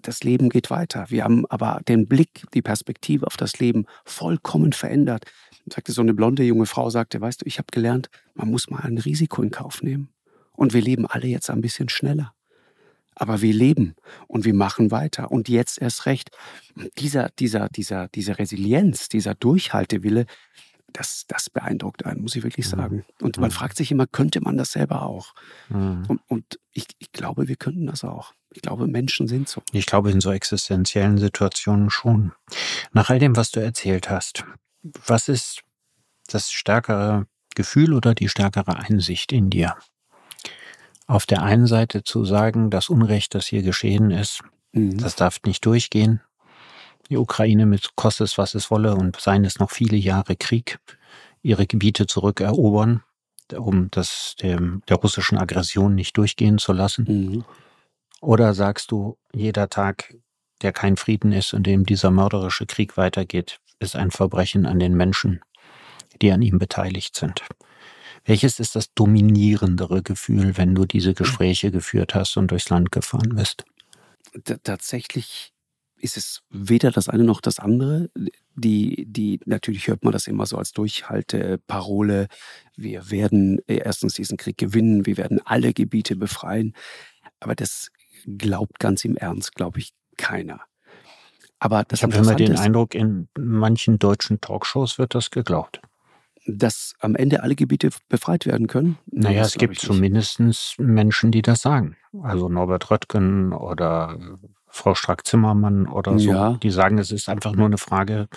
das Leben geht weiter. Wir haben aber den Blick, die Perspektive auf das Leben vollkommen verändert. Sagte so eine blonde junge Frau, sagte, weißt du, ich habe gelernt, man muss mal ein Risiko in Kauf nehmen. Und wir leben alle jetzt ein bisschen schneller. Aber wir leben und wir machen weiter. Und jetzt erst recht. Dieser, dieser, dieser, diese Resilienz, dieser Durchhaltewille, das, das beeindruckt einen, muss ich wirklich mhm. sagen. Und man mhm. fragt sich immer, könnte man das selber auch? Mhm. Und, und ich, ich glaube, wir könnten das auch. Ich glaube, Menschen sind so. Ich glaube, in so existenziellen Situationen schon. Nach all dem, was du erzählt hast, was ist das stärkere Gefühl oder die stärkere Einsicht in dir? Auf der einen Seite zu sagen, das Unrecht, das hier geschehen ist, mhm. das darf nicht durchgehen. Die Ukraine mit kostet es, was es wolle und seien es noch viele Jahre Krieg, ihre Gebiete zurückerobern, um das dem, der russischen Aggression nicht durchgehen zu lassen. Mhm. Oder sagst du, jeder Tag, der kein Frieden ist und dem dieser mörderische Krieg weitergeht, ist ein Verbrechen an den Menschen, die an ihm beteiligt sind? Welches ist das dominierendere Gefühl, wenn du diese Gespräche geführt hast und durchs Land gefahren bist? T tatsächlich ist es weder das eine noch das andere. Die, die, natürlich hört man das immer so als Durchhalteparole. Wir werden erstens diesen Krieg gewinnen, wir werden alle Gebiete befreien. Aber das glaubt ganz im Ernst, glaube ich, keiner. Aber das ich habe immer den Eindruck, in manchen deutschen Talkshows wird das geglaubt. dass am Ende alle Gebiete befreit werden können? Naja, es gibt zumindest Menschen, die das sagen. Also Norbert Röttgen oder Frau Strack-Zimmermann oder so, ja. die sagen, es ist einfach nur eine Frage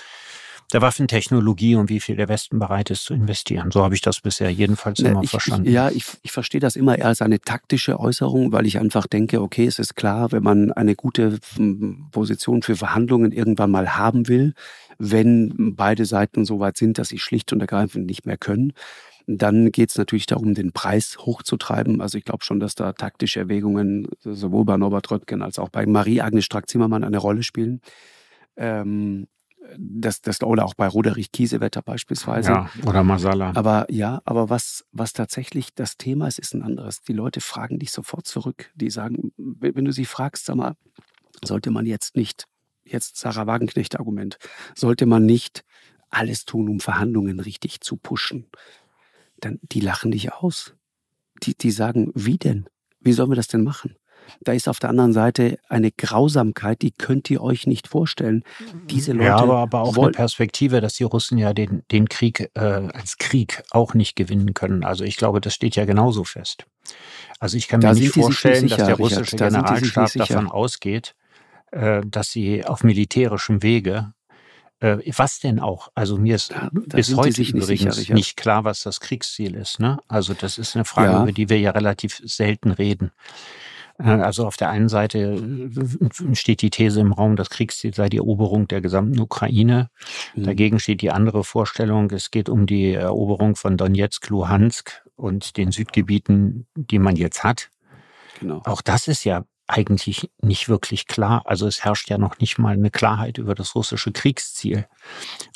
der Waffentechnologie und wie viel der Westen bereit ist zu investieren. So habe ich das bisher jedenfalls immer ich, verstanden. Ich, ja, ich, ich verstehe das immer eher als eine taktische Äußerung, weil ich einfach denke, okay, es ist klar, wenn man eine gute hm, Position für Verhandlungen irgendwann mal haben will, wenn beide Seiten so weit sind, dass sie schlicht und ergreifend nicht mehr können, dann geht es natürlich darum, den Preis hochzutreiben. Also ich glaube schon, dass da taktische Erwägungen sowohl bei Norbert Röttgen als auch bei Marie-Agnes Strack-Zimmermann eine Rolle spielen. Ähm, das, das oder auch bei Roderich Kiesewetter beispielsweise. Ja, oder Masala. Aber ja, aber was, was tatsächlich das Thema ist, ist ein anderes. Die Leute fragen dich sofort zurück. Die sagen, wenn du sie fragst, sag mal, sollte man jetzt nicht, jetzt Sarah Wagenknecht-Argument, sollte man nicht alles tun, um Verhandlungen richtig zu pushen? Dann die lachen dich aus. Die, die sagen, wie denn? Wie sollen wir das denn machen? Da ist auf der anderen Seite eine Grausamkeit, die könnt ihr euch nicht vorstellen. Diese Leute. Ja, aber, aber auch eine Perspektive, dass die Russen ja den, den Krieg äh, als Krieg auch nicht gewinnen können. Also ich glaube, das steht ja genauso fest. Also ich kann mir nicht vorstellen, nicht sicher, dass der russische Richard, Generalstab davon ausgeht, äh, dass sie auf militärischem Wege äh, was denn auch? Also mir ist ja, bis heute übrigens sicher, nicht klar, was das Kriegsziel ist. Ne? Also das ist eine Frage, ja. über die wir ja relativ selten reden. Äh, also auf der einen Seite äh, steht die These im Raum, das Kriegsziel sei die Eroberung der gesamten Ukraine. Mhm. Dagegen steht die andere Vorstellung, es geht um die Eroberung von Donetsk, Luhansk und den Südgebieten, die man jetzt hat. Genau. Auch das ist ja eigentlich nicht wirklich klar. Also es herrscht ja noch nicht mal eine Klarheit über das russische Kriegsziel.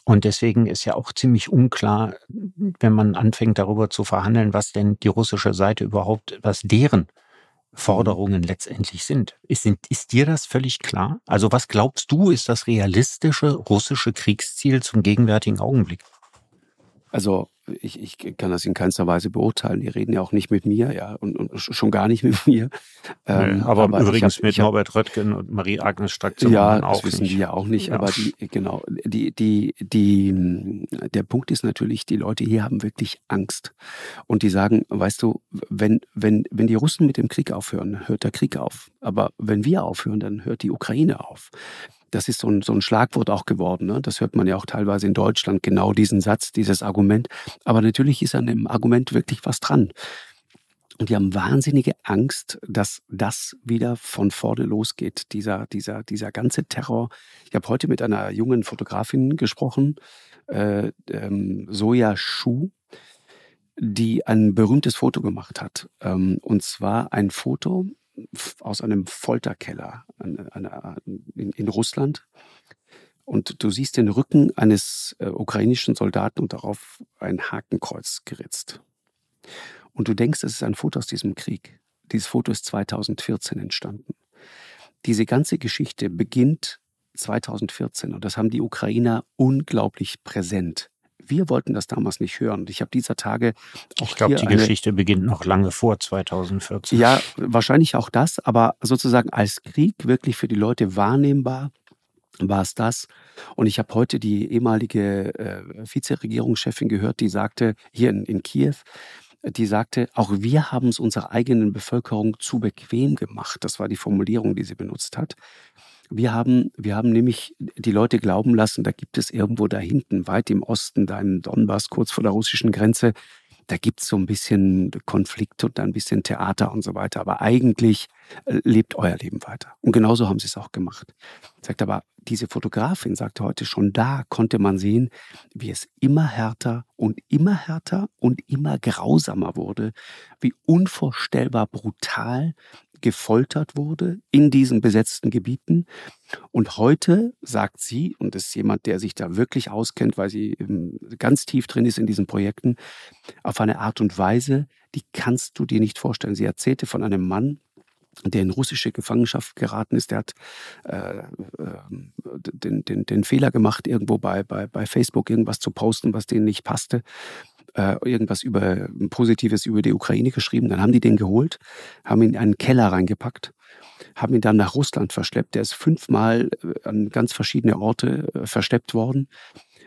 Und deswegen ist ja auch ziemlich unklar, wenn man anfängt darüber zu verhandeln, was denn die russische Seite überhaupt, was deren Forderungen letztendlich sind. Ist, ist dir das völlig klar? Also was glaubst du, ist das realistische russische Kriegsziel zum gegenwärtigen Augenblick? Also ich, ich kann das in keinster Weise beurteilen. Die reden ja auch nicht mit mir, ja, und, und schon gar nicht mit mir. Ähm, nee, aber, aber, übrigens hab, mit hab, Norbert Röttgen und Marie-Agnes strack Ja, das auch wissen nicht. die ja auch nicht. Ja. Aber die, genau, die, die, die, der Punkt ist natürlich, die Leute hier haben wirklich Angst. Und die sagen, weißt du, wenn, wenn, wenn die Russen mit dem Krieg aufhören, hört der Krieg auf. Aber wenn wir aufhören, dann hört die Ukraine auf. Das ist so ein, so ein Schlagwort auch geworden. Ne? Das hört man ja auch teilweise in Deutschland, genau diesen Satz, dieses Argument. Aber natürlich ist an dem Argument wirklich was dran. Und die haben wahnsinnige Angst, dass das wieder von vorne losgeht, dieser, dieser, dieser ganze Terror. Ich habe heute mit einer jungen Fotografin gesprochen, äh, ähm, Soja Schuh, die ein berühmtes Foto gemacht hat. Ähm, und zwar ein Foto aus einem Folterkeller in, in Russland. Und du siehst den Rücken eines äh, ukrainischen Soldaten und darauf ein Hakenkreuz geritzt. Und du denkst, es ist ein Foto aus diesem Krieg. Dieses Foto ist 2014 entstanden. Diese ganze Geschichte beginnt 2014 und das haben die Ukrainer unglaublich präsent. Wir wollten das damals nicht hören. Ich habe dieser Tage auch Ich glaube, die eine, Geschichte beginnt noch lange vor 2014. Ja, wahrscheinlich auch das, aber sozusagen als Krieg wirklich für die Leute wahrnehmbar war es das. Und ich habe heute die ehemalige äh, Vizeregierungschefin gehört, die sagte, hier in, in Kiew, die sagte, auch wir haben es unserer eigenen Bevölkerung zu bequem gemacht. Das war die Formulierung, die sie benutzt hat. Wir haben, wir haben nämlich die Leute glauben lassen, da gibt es irgendwo da hinten, weit im Osten, da im Donbass, kurz vor der russischen Grenze, da gibt es so ein bisschen Konflikt und ein bisschen Theater und so weiter. Aber eigentlich äh, lebt euer Leben weiter. Und genauso haben sie es auch gemacht. Sagt aber, diese Fotografin sagte heute, schon da konnte man sehen, wie es immer härter und immer härter und immer grausamer wurde, wie unvorstellbar brutal gefoltert wurde in diesen besetzten Gebieten. Und heute sagt sie, und das ist jemand, der sich da wirklich auskennt, weil sie ganz tief drin ist in diesen Projekten, auf eine Art und Weise, die kannst du dir nicht vorstellen. Sie erzählte von einem Mann, der in russische Gefangenschaft geraten ist, der hat äh, äh, den, den, den Fehler gemacht, irgendwo bei, bei, bei Facebook irgendwas zu posten, was denen nicht passte äh, irgendwas über Positives über die Ukraine geschrieben. Dann haben die den geholt, haben ihn in einen Keller reingepackt, haben ihn dann nach Russland verschleppt. Der ist fünfmal äh, an ganz verschiedene Orte äh, verschleppt worden,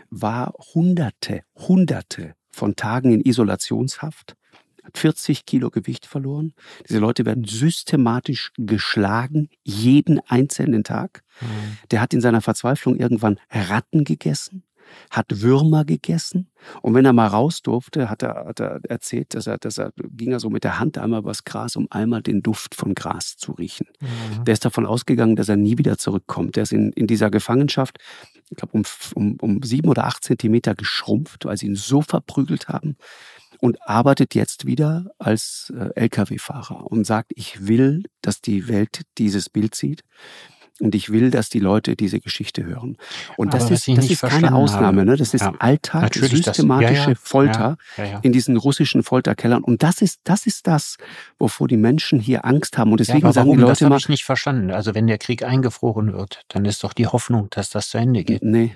war Hunderte, Hunderte von Tagen in Isolationshaft, hat 40 Kilo Gewicht verloren. Diese Leute werden systematisch geschlagen, jeden einzelnen Tag. Mhm. Der hat in seiner Verzweiflung irgendwann Ratten gegessen hat Würmer gegessen. Und wenn er mal raus durfte, hat er, hat er erzählt, dass er, dass er ging er so mit der Hand einmal übers Gras, um einmal den Duft von Gras zu riechen. Mhm. Der ist davon ausgegangen, dass er nie wieder zurückkommt. Der ist in, in dieser Gefangenschaft, ich glaube, um, um, um sieben oder acht Zentimeter geschrumpft, weil sie ihn so verprügelt haben und arbeitet jetzt wieder als äh, Lkw-Fahrer und sagt, ich will, dass die Welt dieses Bild sieht. Und ich will, dass die Leute diese Geschichte hören. Und das ist, das ist keine Ausnahme. Ne? Das ist ja, Alltag, systematische das, ja, ja, Folter in diesen russischen Folterkellern. Und das ist, das ist das, wovor die Menschen hier Angst haben. Und deswegen sagen die Leute das habe ich nicht verstanden. Also wenn der Krieg eingefroren wird, dann ist doch die Hoffnung, dass das zu Ende geht. Nee,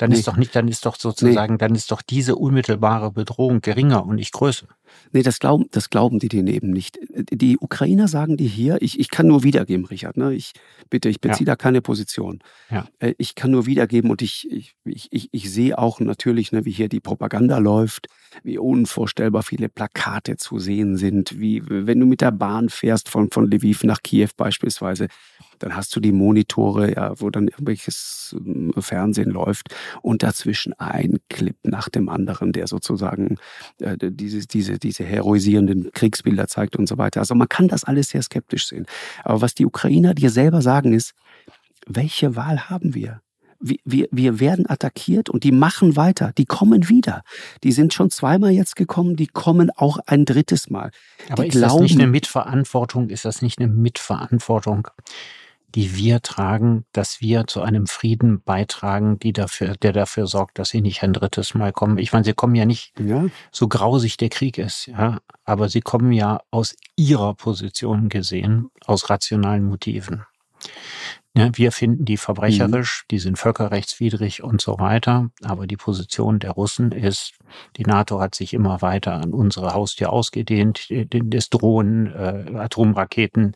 dann nee. ist doch nicht, dann ist doch sozusagen, nee. dann ist doch diese unmittelbare Bedrohung geringer und nicht größer. Nee, das glauben, das glauben die denen eben nicht. Die Ukrainer sagen die hier, ich, ich kann nur wiedergeben, Richard, ne? Ich bitte, ich beziehe ja. da keine Position. Ja. Äh, ich kann nur wiedergeben und ich, ich, ich, ich, sehe auch natürlich, ne, wie hier die Propaganda läuft, wie unvorstellbar viele Plakate zu sehen sind, wie wenn du mit der Bahn fährst von, von Lviv nach Kiew beispielsweise, dann hast du die Monitore, ja, wo dann irgendwelches ähm, Fernsehen läuft und dazwischen ein Clip nach dem anderen, der sozusagen äh, diese, diese, diese heroisierenden Kriegsbilder zeigt und so weiter. Also man kann das alles sehr skeptisch sehen. Aber was die Ukrainer dir selber sagen ist, welche Wahl haben wir? wir, wir werden attackiert und die machen weiter, die kommen wieder. Die sind schon zweimal jetzt gekommen, die kommen auch ein drittes Mal. Aber die ist glauben, das nicht eine Mitverantwortung? Ist das nicht eine Mitverantwortung die wir tragen, dass wir zu einem Frieden beitragen, die dafür, der dafür sorgt, dass sie nicht ein drittes Mal kommen. Ich meine, sie kommen ja nicht ja. so grausig der Krieg ist, ja, aber sie kommen ja aus ihrer Position gesehen, aus rationalen Motiven. Ja, wir finden die verbrecherisch, mhm. die sind völkerrechtswidrig und so weiter. Aber die Position der Russen ist, die NATO hat sich immer weiter an unsere Haustür ausgedehnt. Es drohen äh, Atomraketen,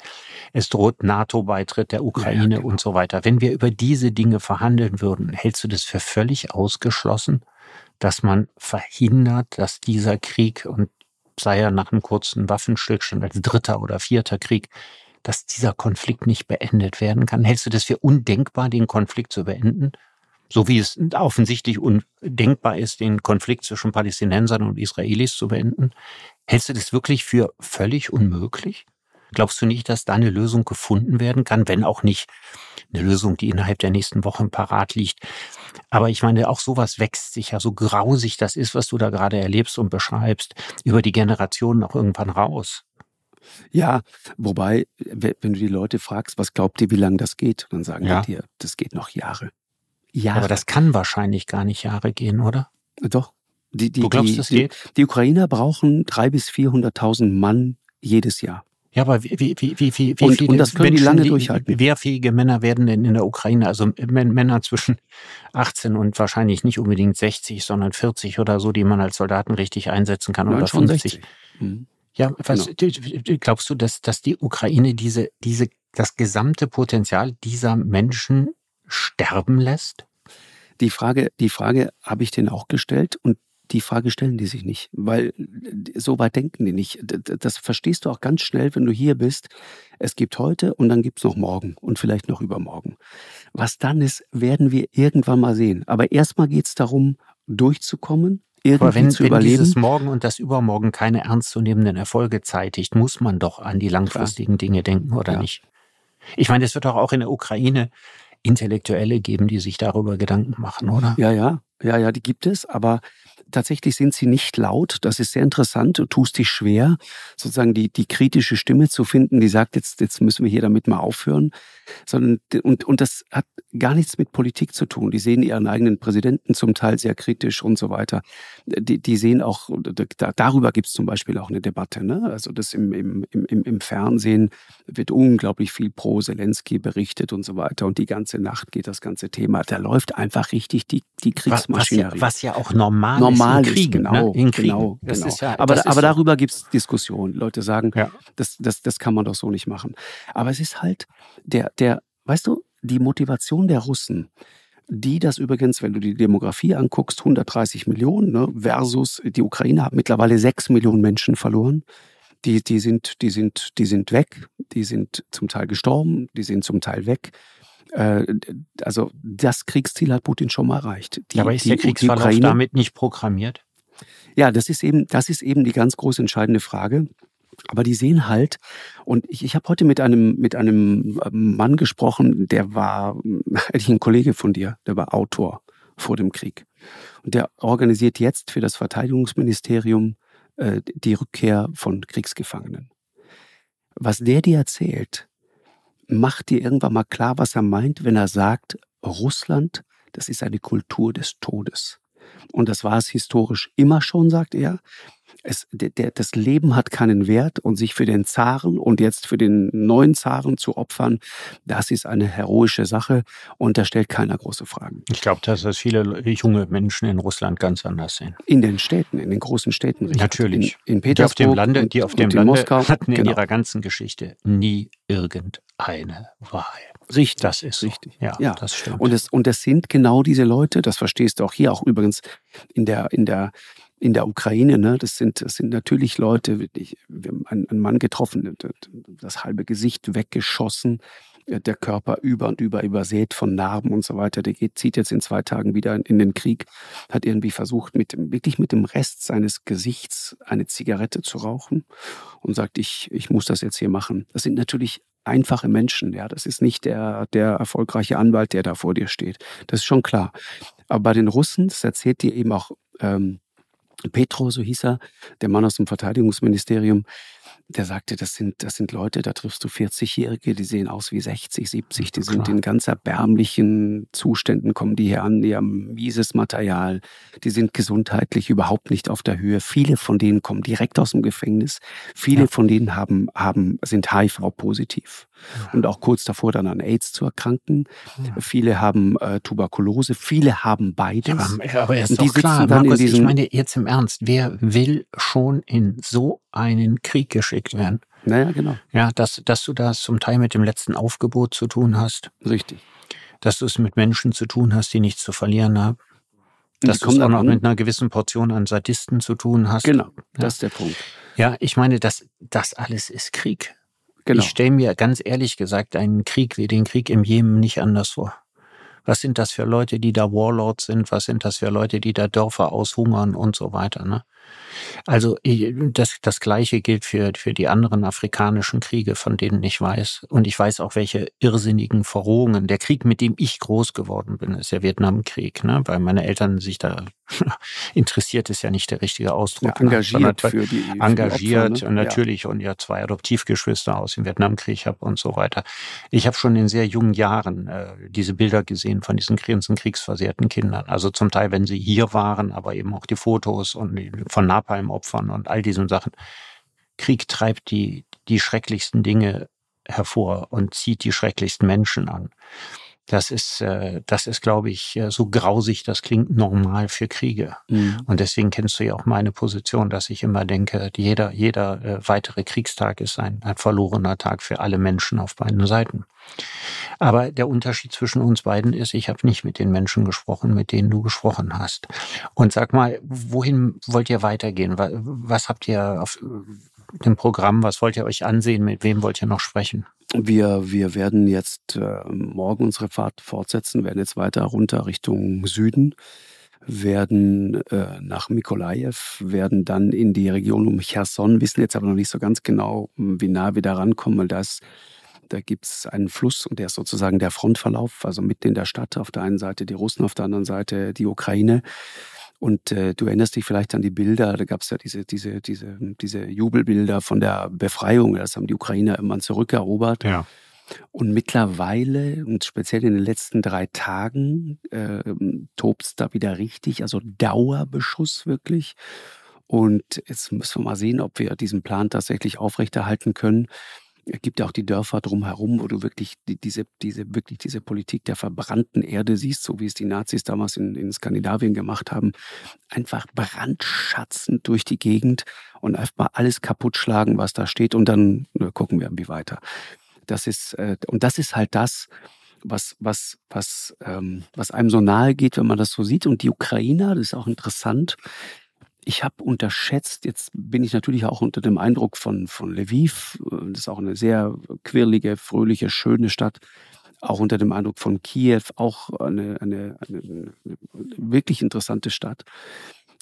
es droht NATO-Beitritt der Ukraine ja, genau. und so weiter. Wenn wir über diese Dinge verhandeln würden, hältst du das für völlig ausgeschlossen, dass man verhindert, dass dieser Krieg und sei er nach einem kurzen Waffenstillstand als dritter oder vierter Krieg dass dieser Konflikt nicht beendet werden kann? Hältst du das für undenkbar, den Konflikt zu beenden? So wie es offensichtlich undenkbar ist, den Konflikt zwischen Palästinensern und Israelis zu beenden. Hältst du das wirklich für völlig unmöglich? Glaubst du nicht, dass da eine Lösung gefunden werden kann, wenn auch nicht eine Lösung, die innerhalb der nächsten Wochen parat liegt? Aber ich meine, auch sowas wächst sich ja, so grausig das ist, was du da gerade erlebst und beschreibst, über die Generationen auch irgendwann raus. Ja, wobei, wenn du die Leute fragst, was glaubt ihr, wie lange das geht, dann sagen ja. die dir, das geht noch Jahre. Jahre. Aber das kann wahrscheinlich gar nicht Jahre gehen, oder? Doch. Die, die, du glaubst, die, das geht? Die Ukrainer brauchen drei bis 400.000 Mann jedes Jahr. Ja, aber wie, wie, wie, wie, wie und, viele und das können Menschen, die lange durchhalten. Wehrfähige Männer werden denn in der Ukraine, also Männer zwischen 18 und wahrscheinlich nicht unbedingt 60, sondern 40 oder so, die man als Soldaten richtig einsetzen kann Nein, oder 50. Mhm. Ja, was, genau. glaubst du, dass, dass die Ukraine diese, diese, das gesamte Potenzial dieser Menschen sterben lässt? Die Frage, die Frage habe ich denen auch gestellt und die Frage stellen die sich nicht, weil so weit denken die nicht. Das verstehst du auch ganz schnell, wenn du hier bist. Es gibt heute und dann gibt es noch morgen und vielleicht noch übermorgen. Was dann ist, werden wir irgendwann mal sehen. Aber erstmal geht es darum, durchzukommen, irgendwie Aber wenn, zu wenn überleben. dieses Morgen und das Übermorgen keine ernstzunehmenden Erfolge zeitigt, muss man doch an die langfristigen Dinge denken, oder ja. nicht? Ich meine, es wird doch auch in der Ukraine Intellektuelle geben, die sich darüber Gedanken machen, oder? Ja, ja, ja, ja, die gibt es, aber tatsächlich sind sie nicht laut. Das ist sehr interessant. Du tust dich schwer, sozusagen die, die kritische Stimme zu finden, die sagt, jetzt, jetzt müssen wir hier damit mal aufhören. Sondern, und, und das hat gar nichts mit Politik zu tun. Die sehen ihren eigenen Präsidenten zum Teil sehr kritisch und so weiter. Die, die sehen auch, da, darüber gibt es zum Beispiel auch eine Debatte. Ne? Also das im, im, im, im Fernsehen wird unglaublich viel pro Zelensky berichtet und so weiter. Und die ganze Nacht geht das ganze Thema. Da läuft einfach richtig die, die Kriegsmaschinerie. Was ja, was ja auch normal, normal ist in Kriegen. Genau, ne? in Kriegen. genau, genau. Ja, aber, aber darüber gibt es Diskussionen. Leute sagen, ja. das, das, das kann man doch so nicht machen. Aber es ist halt der, der, weißt du, die Motivation der Russen, die das übrigens, wenn du die Demografie anguckst, 130 Millionen ne, versus die Ukraine hat mittlerweile 6 Millionen Menschen verloren. Die, die, sind, die, sind, die sind weg, die sind zum Teil gestorben, die sind zum Teil weg. Äh, also das Kriegsziel hat Putin schon mal erreicht. Die, Aber ist der Kriegsverlauf damit nicht programmiert? Ja, das ist eben, das ist eben die ganz groß entscheidende Frage. Aber die sehen halt, und ich, ich habe heute mit einem, mit einem ähm, Mann gesprochen, der war eigentlich ein Kollege von dir, der war Autor vor dem Krieg. Und der organisiert jetzt für das Verteidigungsministerium äh, die Rückkehr von Kriegsgefangenen. Was der dir erzählt, macht dir irgendwann mal klar, was er meint, wenn er sagt, Russland, das ist eine Kultur des Todes. Und das war es historisch immer schon, sagt er es, der, der, das Leben hat keinen Wert und sich für den Zaren und jetzt für den neuen Zaren zu opfern, das ist eine heroische Sache und da stellt keiner große Fragen. Ich glaube, dass das viele junge Menschen in Russland ganz anders sehen. In den Städten, in den großen Städten. Richtig. Natürlich. In, in Petersburg. Die auf dem Lande, die auf dem Lande Moskau, hatten in genau. ihrer ganzen Geschichte nie irgendeine Wahl. Richtig. Das ist richtig. Ja, ja, das stimmt. Und es, und es sind genau diese Leute, das verstehst du auch hier, auch übrigens in der, in der in der Ukraine. Ne? Das, sind, das sind natürlich Leute, ich, wir haben einen, einen Mann getroffen, das halbe Gesicht weggeschossen, äh, der Körper über und über übersät von Narben und so weiter. Der geht, zieht jetzt in zwei Tagen wieder in den Krieg, hat irgendwie versucht, mit wirklich mit dem Rest seines Gesichts eine Zigarette zu rauchen und sagt, ich, ich muss das jetzt hier machen. Das sind natürlich einfache Menschen. Ja, das ist nicht der, der erfolgreiche Anwalt, der da vor dir steht. Das ist schon klar. Aber bei den Russen, das erzählt dir eben auch ähm, Petro, so hieß er, der Mann aus dem Verteidigungsministerium, der sagte, das sind, das sind Leute, da triffst du 40-Jährige, die sehen aus wie 60, 70, die sind in ganz erbärmlichen Zuständen, kommen die hier an, die haben mieses Material, die sind gesundheitlich überhaupt nicht auf der Höhe. Viele von denen kommen direkt aus dem Gefängnis, viele ja. von denen haben, haben, sind HIV-positiv. Und auch kurz davor dann an AIDS zu erkranken. Ja. Viele haben äh, Tuberkulose, viele haben beides. Ja, aber er ist doch klar, Markus, ich meine jetzt im Ernst, wer will schon in so einen Krieg geschickt werden? Naja, genau. Ja, dass, dass du das zum Teil mit dem letzten Aufgebot zu tun hast. Richtig. Dass du es mit Menschen zu tun hast, die nichts zu verlieren haben. Dass du es auch noch an. mit einer gewissen Portion an Sadisten zu tun hast. Genau, das ist der Punkt. Ja, ich meine, das, das alles ist Krieg. Genau. Ich stelle mir ganz ehrlich gesagt einen Krieg wie den Krieg im Jemen nicht anders vor. Was sind das für Leute, die da Warlords sind? Was sind das für Leute, die da Dörfer aushungern und so weiter? Ne? Also das, das Gleiche gilt für, für die anderen afrikanischen Kriege, von denen ich weiß. Und ich weiß auch, welche irrsinnigen Verrohungen. Der Krieg, mit dem ich groß geworden bin, ist der Vietnamkrieg, ne? weil meine Eltern sich da interessiert, ist ja nicht der richtige Ausdruck. Ja, engagiert ne? für die Engagiert Opfer, ne? und natürlich ja. und ja zwei Adoptivgeschwister aus dem Vietnamkrieg habe und so weiter. Ich habe schon in sehr jungen Jahren äh, diese Bilder gesehen von diesen ganzen kriegsversehrten Kindern. Also zum Teil, wenn sie hier waren, aber eben auch die Fotos und von Napalm-Opfern und all diesen Sachen. Krieg treibt die, die schrecklichsten Dinge hervor und zieht die schrecklichsten Menschen an. Das ist, äh, das ist, glaube ich, äh, so grausig, das klingt normal für Kriege. Mhm. Und deswegen kennst du ja auch meine Position, dass ich immer denke, jeder, jeder äh, weitere Kriegstag ist ein, ein verlorener Tag für alle Menschen auf beiden Seiten. Aber der Unterschied zwischen uns beiden ist, ich habe nicht mit den Menschen gesprochen, mit denen du gesprochen hast. Und sag mal, wohin wollt ihr weitergehen? Was habt ihr auf dem Programm? Was wollt ihr euch ansehen? Mit wem wollt ihr noch sprechen? Wir, wir werden jetzt äh, morgen unsere Fahrt fortsetzen, werden jetzt weiter runter Richtung Süden, werden äh, nach Mikolajew, werden dann in die Region um Cherson, wissen jetzt aber noch nicht so ganz genau, wie nah wir da rankommen, weil das da gibt es einen Fluss und der ist sozusagen der Frontverlauf, also mitten in der Stadt. Auf der einen Seite die Russen, auf der anderen Seite die Ukraine. Und äh, du erinnerst dich vielleicht an die Bilder, da gab es ja diese, diese, diese, diese Jubelbilder von der Befreiung, das haben die Ukrainer immer zurückerobert. Ja. Und mittlerweile, und speziell in den letzten drei Tagen, äh, tobt es da wieder richtig, also Dauerbeschuss wirklich. Und jetzt müssen wir mal sehen, ob wir diesen Plan tatsächlich aufrechterhalten können. Es gibt ja auch die Dörfer drumherum, wo du wirklich die, diese, diese, wirklich diese Politik der verbrannten Erde siehst, so wie es die Nazis damals in, in Skandinavien gemacht haben. Einfach brandschatzend durch die Gegend und einfach mal alles kaputt schlagen, was da steht und dann gucken wir irgendwie weiter. Das ist, äh, und das ist halt das, was, was, was, ähm, was einem so nahe geht, wenn man das so sieht. Und die Ukrainer, das ist auch interessant. Ich habe unterschätzt, jetzt bin ich natürlich auch unter dem Eindruck von, von Lviv. Das ist auch eine sehr quirlige, fröhliche, schöne Stadt. Auch unter dem Eindruck von Kiew, auch eine, eine, eine, eine wirklich interessante Stadt,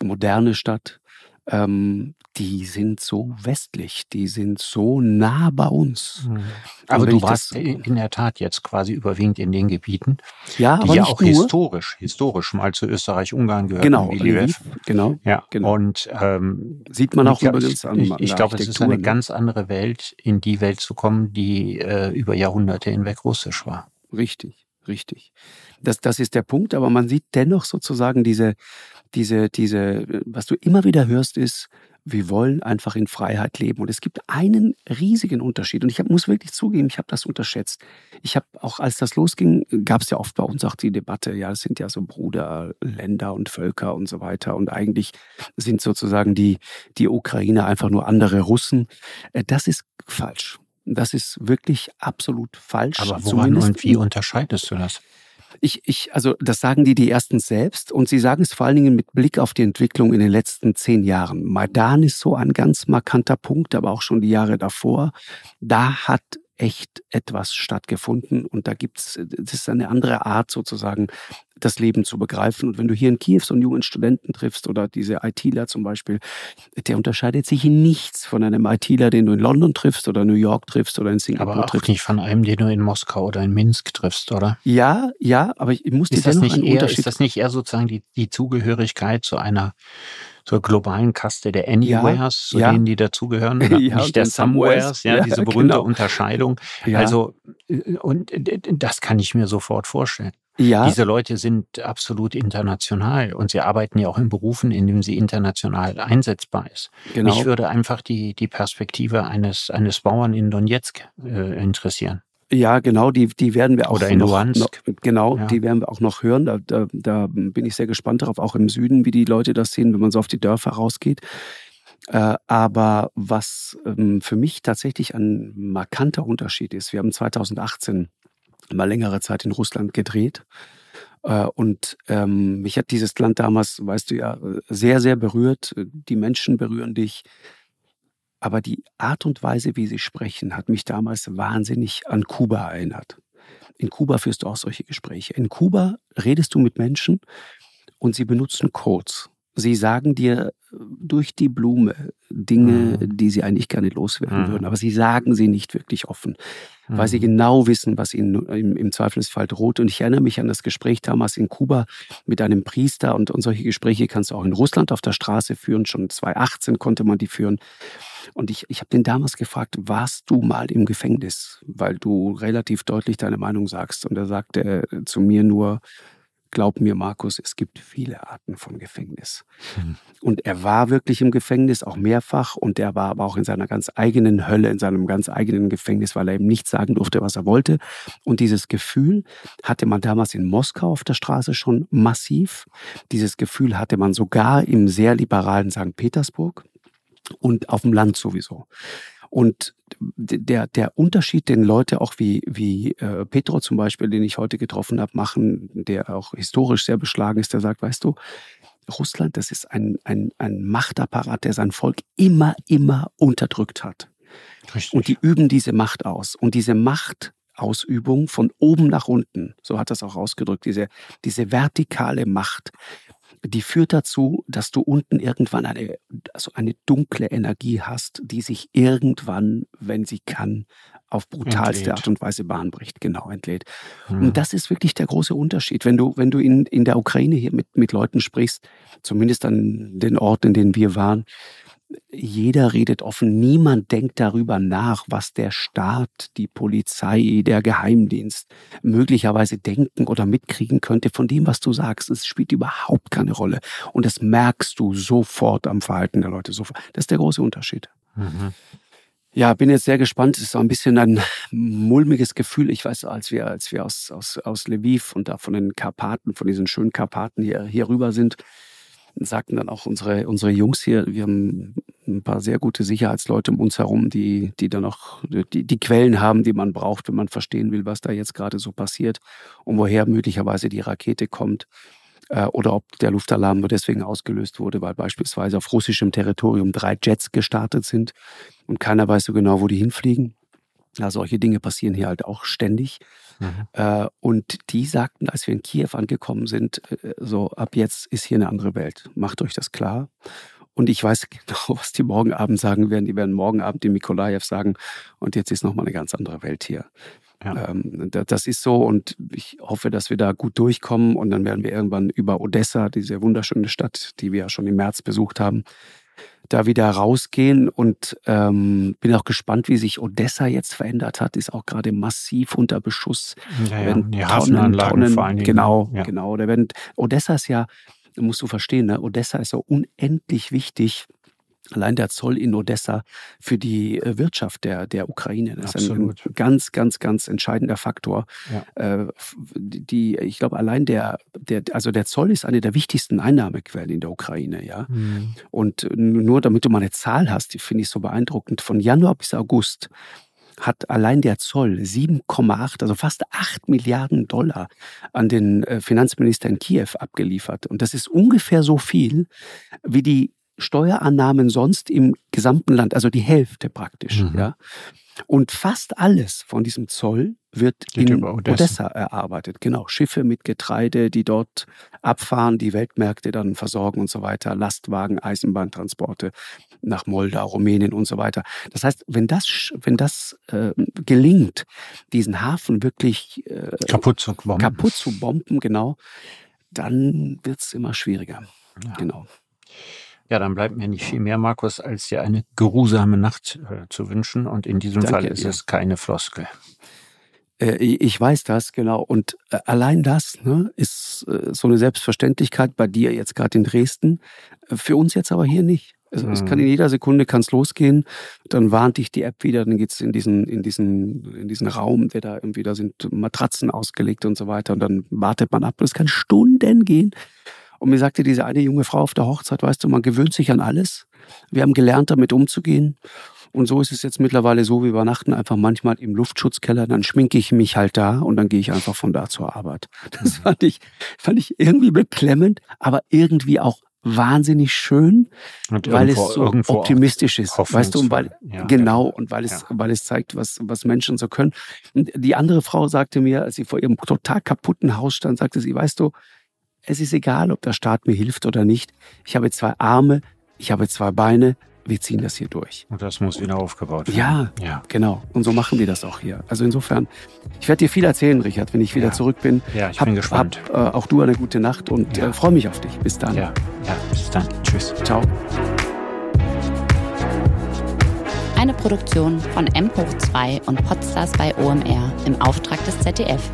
moderne Stadt ähm, die sind so westlich, die sind so nah bei uns. Mhm. Aber du warst in der Tat jetzt quasi überwiegend in den Gebieten, ja, die ja auch nur. historisch, historisch mal zu Österreich-Ungarn gehören. Genau, Lviv, genau. Ja, genau. und ähm, sieht man auch übrigens an Ich, ich glaube, es ist eine ne? ganz andere Welt, in die Welt zu kommen, die äh, über Jahrhunderte hinweg russisch war. Richtig, richtig. Das, das ist der Punkt, aber man sieht dennoch sozusagen diese, diese, diese, was du immer wieder hörst, ist, wir wollen einfach in Freiheit leben. Und es gibt einen riesigen Unterschied. Und ich hab, muss wirklich zugeben, ich habe das unterschätzt. Ich habe auch, als das losging, gab es ja oft bei uns auch die Debatte, ja, es sind ja so Bruderländer und Völker und so weiter. Und eigentlich sind sozusagen die, die Ukrainer einfach nur andere Russen. Äh, das ist falsch. Das ist wirklich absolut falsch. Aber woran und wie unterscheidest du das? Ich, ich, also das sagen die die ersten selbst und sie sagen es vor allen Dingen mit Blick auf die Entwicklung in den letzten zehn Jahren. Maidan ist so ein ganz markanter Punkt, aber auch schon die Jahre davor. Da hat echt etwas stattgefunden und da gibt's, das ist eine andere Art sozusagen, das Leben zu begreifen. Und wenn du hier in Kiew so einen jungen Studenten triffst oder diese ITler zum Beispiel, der unterscheidet sich in nichts von einem ITler, den du in London triffst oder New York triffst oder in Singapur aber auch triffst. nicht von einem, den du in Moskau oder in Minsk triffst, oder? Ja, ja, aber ich muss ist dir das nicht eher, Ist das nicht eher sozusagen die, die Zugehörigkeit zu einer zur globalen Kaste der Anywheres, ja, zu ja. denen die dazugehören, ja, nicht der Somewheres, ja, diese berühmte genau. Unterscheidung. Also, äh, und äh, das kann ich mir sofort vorstellen. Ja. Diese Leute sind absolut international und sie arbeiten ja auch in Berufen, in denen sie international einsetzbar ist. Genau. Mich würde einfach die, die Perspektive eines, eines Bauern in Donetsk äh, interessieren. Ja, genau, die, die werden wir auch Oder in noch, Luhansk. noch genau, ja. die werden wir auch noch hören. Da, da, da bin ich sehr gespannt darauf, auch im Süden, wie die Leute das sehen, wenn man so auf die Dörfer rausgeht. Äh, aber was ähm, für mich tatsächlich ein markanter Unterschied ist, wir haben 2018 mal längere Zeit in Russland gedreht. Äh, und ähm, mich hat dieses Land damals, weißt du ja, sehr, sehr berührt. Die Menschen berühren dich. Aber die Art und Weise, wie sie sprechen, hat mich damals wahnsinnig an Kuba erinnert. In Kuba führst du auch solche Gespräche. In Kuba redest du mit Menschen und sie benutzen Codes. Sie sagen dir durch die Blume Dinge, mhm. die sie eigentlich gerne loswerden mhm. würden, aber sie sagen sie nicht wirklich offen, mhm. weil sie mhm. genau wissen, was ihnen im, im, Zweifelsfall droht. Und ich erinnere mich an das Gespräch damals in Kuba mit einem Priester und, und solche Gespräche kannst du auch in Russland auf der Straße führen. Schon 2018 konnte man die führen. Und ich, ich habe den damals gefragt, warst du mal im Gefängnis? Weil du relativ deutlich deine Meinung sagst. Und er sagte zu mir nur, glaub mir, Markus, es gibt viele Arten von Gefängnis. Mhm. Und er war wirklich im Gefängnis, auch mehrfach. Und er war aber auch in seiner ganz eigenen Hölle, in seinem ganz eigenen Gefängnis, weil er eben nicht sagen durfte, was er wollte. Und dieses Gefühl hatte man damals in Moskau auf der Straße schon massiv. Dieses Gefühl hatte man sogar im sehr liberalen St. Petersburg und auf dem Land sowieso. Und der, der Unterschied, den Leute auch wie, wie äh, Petro zum Beispiel, den ich heute getroffen habe, machen, der auch historisch sehr beschlagen ist, der sagt, weißt du, Russland, das ist ein, ein, ein Machtapparat, der sein Volk immer, immer unterdrückt hat. Richtig. Und die üben diese Macht aus. Und diese Machtausübung von oben nach unten, so hat das auch ausgedrückt, diese, diese vertikale Macht, die führt dazu, dass du unten irgendwann eine, also eine dunkle Energie hast, die sich irgendwann, wenn sie kann, auf brutalste entlädt. Art und Weise Bahn bricht, genau, entlädt. Hm. Und das ist wirklich der große Unterschied. Wenn du, wenn du in, in der Ukraine hier mit, mit Leuten sprichst, zumindest an den Orten, in denen wir waren, jeder redet offen, niemand denkt darüber nach, was der Staat, die Polizei, der Geheimdienst möglicherweise denken oder mitkriegen könnte von dem, was du sagst. Es spielt überhaupt keine Rolle. Und das merkst du sofort am Verhalten der Leute. Das ist der große Unterschied. Mhm. Ja, bin jetzt sehr gespannt. Es ist so ein bisschen ein mulmiges Gefühl. Ich weiß, als wir, als wir aus, aus, aus Lviv und da von den Karpaten, von diesen schönen Karpaten hier, hier rüber sind, sagten dann auch unsere, unsere Jungs hier, wir haben ein paar sehr gute Sicherheitsleute um uns herum, die, die dann auch die, die Quellen haben, die man braucht, wenn man verstehen will, was da jetzt gerade so passiert und woher möglicherweise die Rakete kommt äh, oder ob der Luftalarm nur deswegen ausgelöst wurde, weil beispielsweise auf russischem Territorium drei Jets gestartet sind und keiner weiß so genau, wo die hinfliegen. Ja, solche Dinge passieren hier halt auch ständig. Mhm. Äh, und die sagten, als wir in Kiew angekommen sind, äh, so ab jetzt ist hier eine andere Welt. Macht euch das klar. Und ich weiß genau, was die morgen Abend sagen werden. Die werden morgen Abend in Mikolajew sagen, und jetzt ist nochmal eine ganz andere Welt hier. Ja. Ähm, das ist so und ich hoffe, dass wir da gut durchkommen und dann werden wir irgendwann über Odessa, diese wunderschöne Stadt, die wir ja schon im März besucht haben, da wieder rausgehen und ähm, bin auch gespannt, wie sich Odessa jetzt verändert hat. Ist auch gerade massiv unter Beschuss. Ja, ja. Die Hafenanlagen Tonnen, vor allen Dingen. Genau, ja. genau. Da werden, Odessa ist ja, musst du verstehen, ne? Odessa ist so unendlich wichtig allein der Zoll in Odessa für die äh, Wirtschaft der, der Ukraine. Das Absolut. ist ein ganz, ganz, ganz entscheidender Faktor. Ja. Äh, die, ich glaube, allein der, der, also der Zoll ist eine der wichtigsten Einnahmequellen in der Ukraine, ja. Mhm. Und nur damit du mal eine Zahl hast, die finde ich so beeindruckend, von Januar bis August hat allein der Zoll 7,8, also fast 8 Milliarden Dollar an den äh, Finanzminister in Kiew abgeliefert. Und das ist ungefähr so viel, wie die Steuerannahmen sonst im gesamten Land, also die Hälfte praktisch. Mhm. Ja. Und fast alles von diesem Zoll wird Geht in Odessa. Odessa. erarbeitet. Genau, Schiffe mit Getreide, die dort abfahren, die Weltmärkte dann versorgen und so weiter, Lastwagen, Eisenbahntransporte nach Moldau, Rumänien und so weiter. Das heißt, wenn das, wenn das äh, gelingt, diesen Hafen wirklich äh, kaputt, zu bomben. kaputt zu bomben, genau, dann wird es immer schwieriger. Ja. Genau. Ja, dann bleibt mir nicht viel mehr, Markus, als dir eine geruhsame Nacht äh, zu wünschen. Und in diesem Danke, Fall ist es keine Floskel. Äh, ich weiß das, genau. Und äh, allein das ne, ist äh, so eine Selbstverständlichkeit bei dir jetzt gerade in Dresden. Für uns jetzt aber hier nicht. Es, mhm. es kann in jeder Sekunde kann's losgehen. Dann warnt dich die App wieder, dann geht's in diesen, in diesen, in diesen Raum, der da irgendwie, da sind Matratzen ausgelegt und so weiter. Und dann wartet man ab. Es kann Stunden gehen. Und mir sagte diese eine junge Frau auf der Hochzeit, weißt du, man gewöhnt sich an alles. Wir haben gelernt, damit umzugehen. Und so ist es jetzt mittlerweile so, wir übernachten einfach manchmal im Luftschutzkeller, dann schminke ich mich halt da und dann gehe ich einfach von da zur Arbeit. Das mhm. fand ich, fand ich irgendwie beklemmend, aber irgendwie auch wahnsinnig schön, und weil es so optimistisch ist, weißt du, und weil ja, genau und weil es ja. weil es zeigt, was was Menschen so können. Und die andere Frau sagte mir, als sie vor ihrem total kaputten Haus stand, sagte sie, weißt du, es ist egal, ob der Staat mir hilft oder nicht. Ich habe zwei Arme, ich habe zwei Beine. Wir ziehen das hier durch. Und das muss wieder aufgebaut werden. Ja, ja. genau. Und so machen wir das auch hier. Also insofern, ich werde dir viel erzählen, Richard, wenn ich wieder ja. zurück bin. Ja, ich hab, bin gespannt. Hab, äh, auch du eine gute Nacht und ja. äh, freue mich auf dich. Bis dann. Ja, ja, bis dann. Tschüss. Ciao. Eine Produktion von M2 und Podstars bei OMR im Auftrag des ZDF.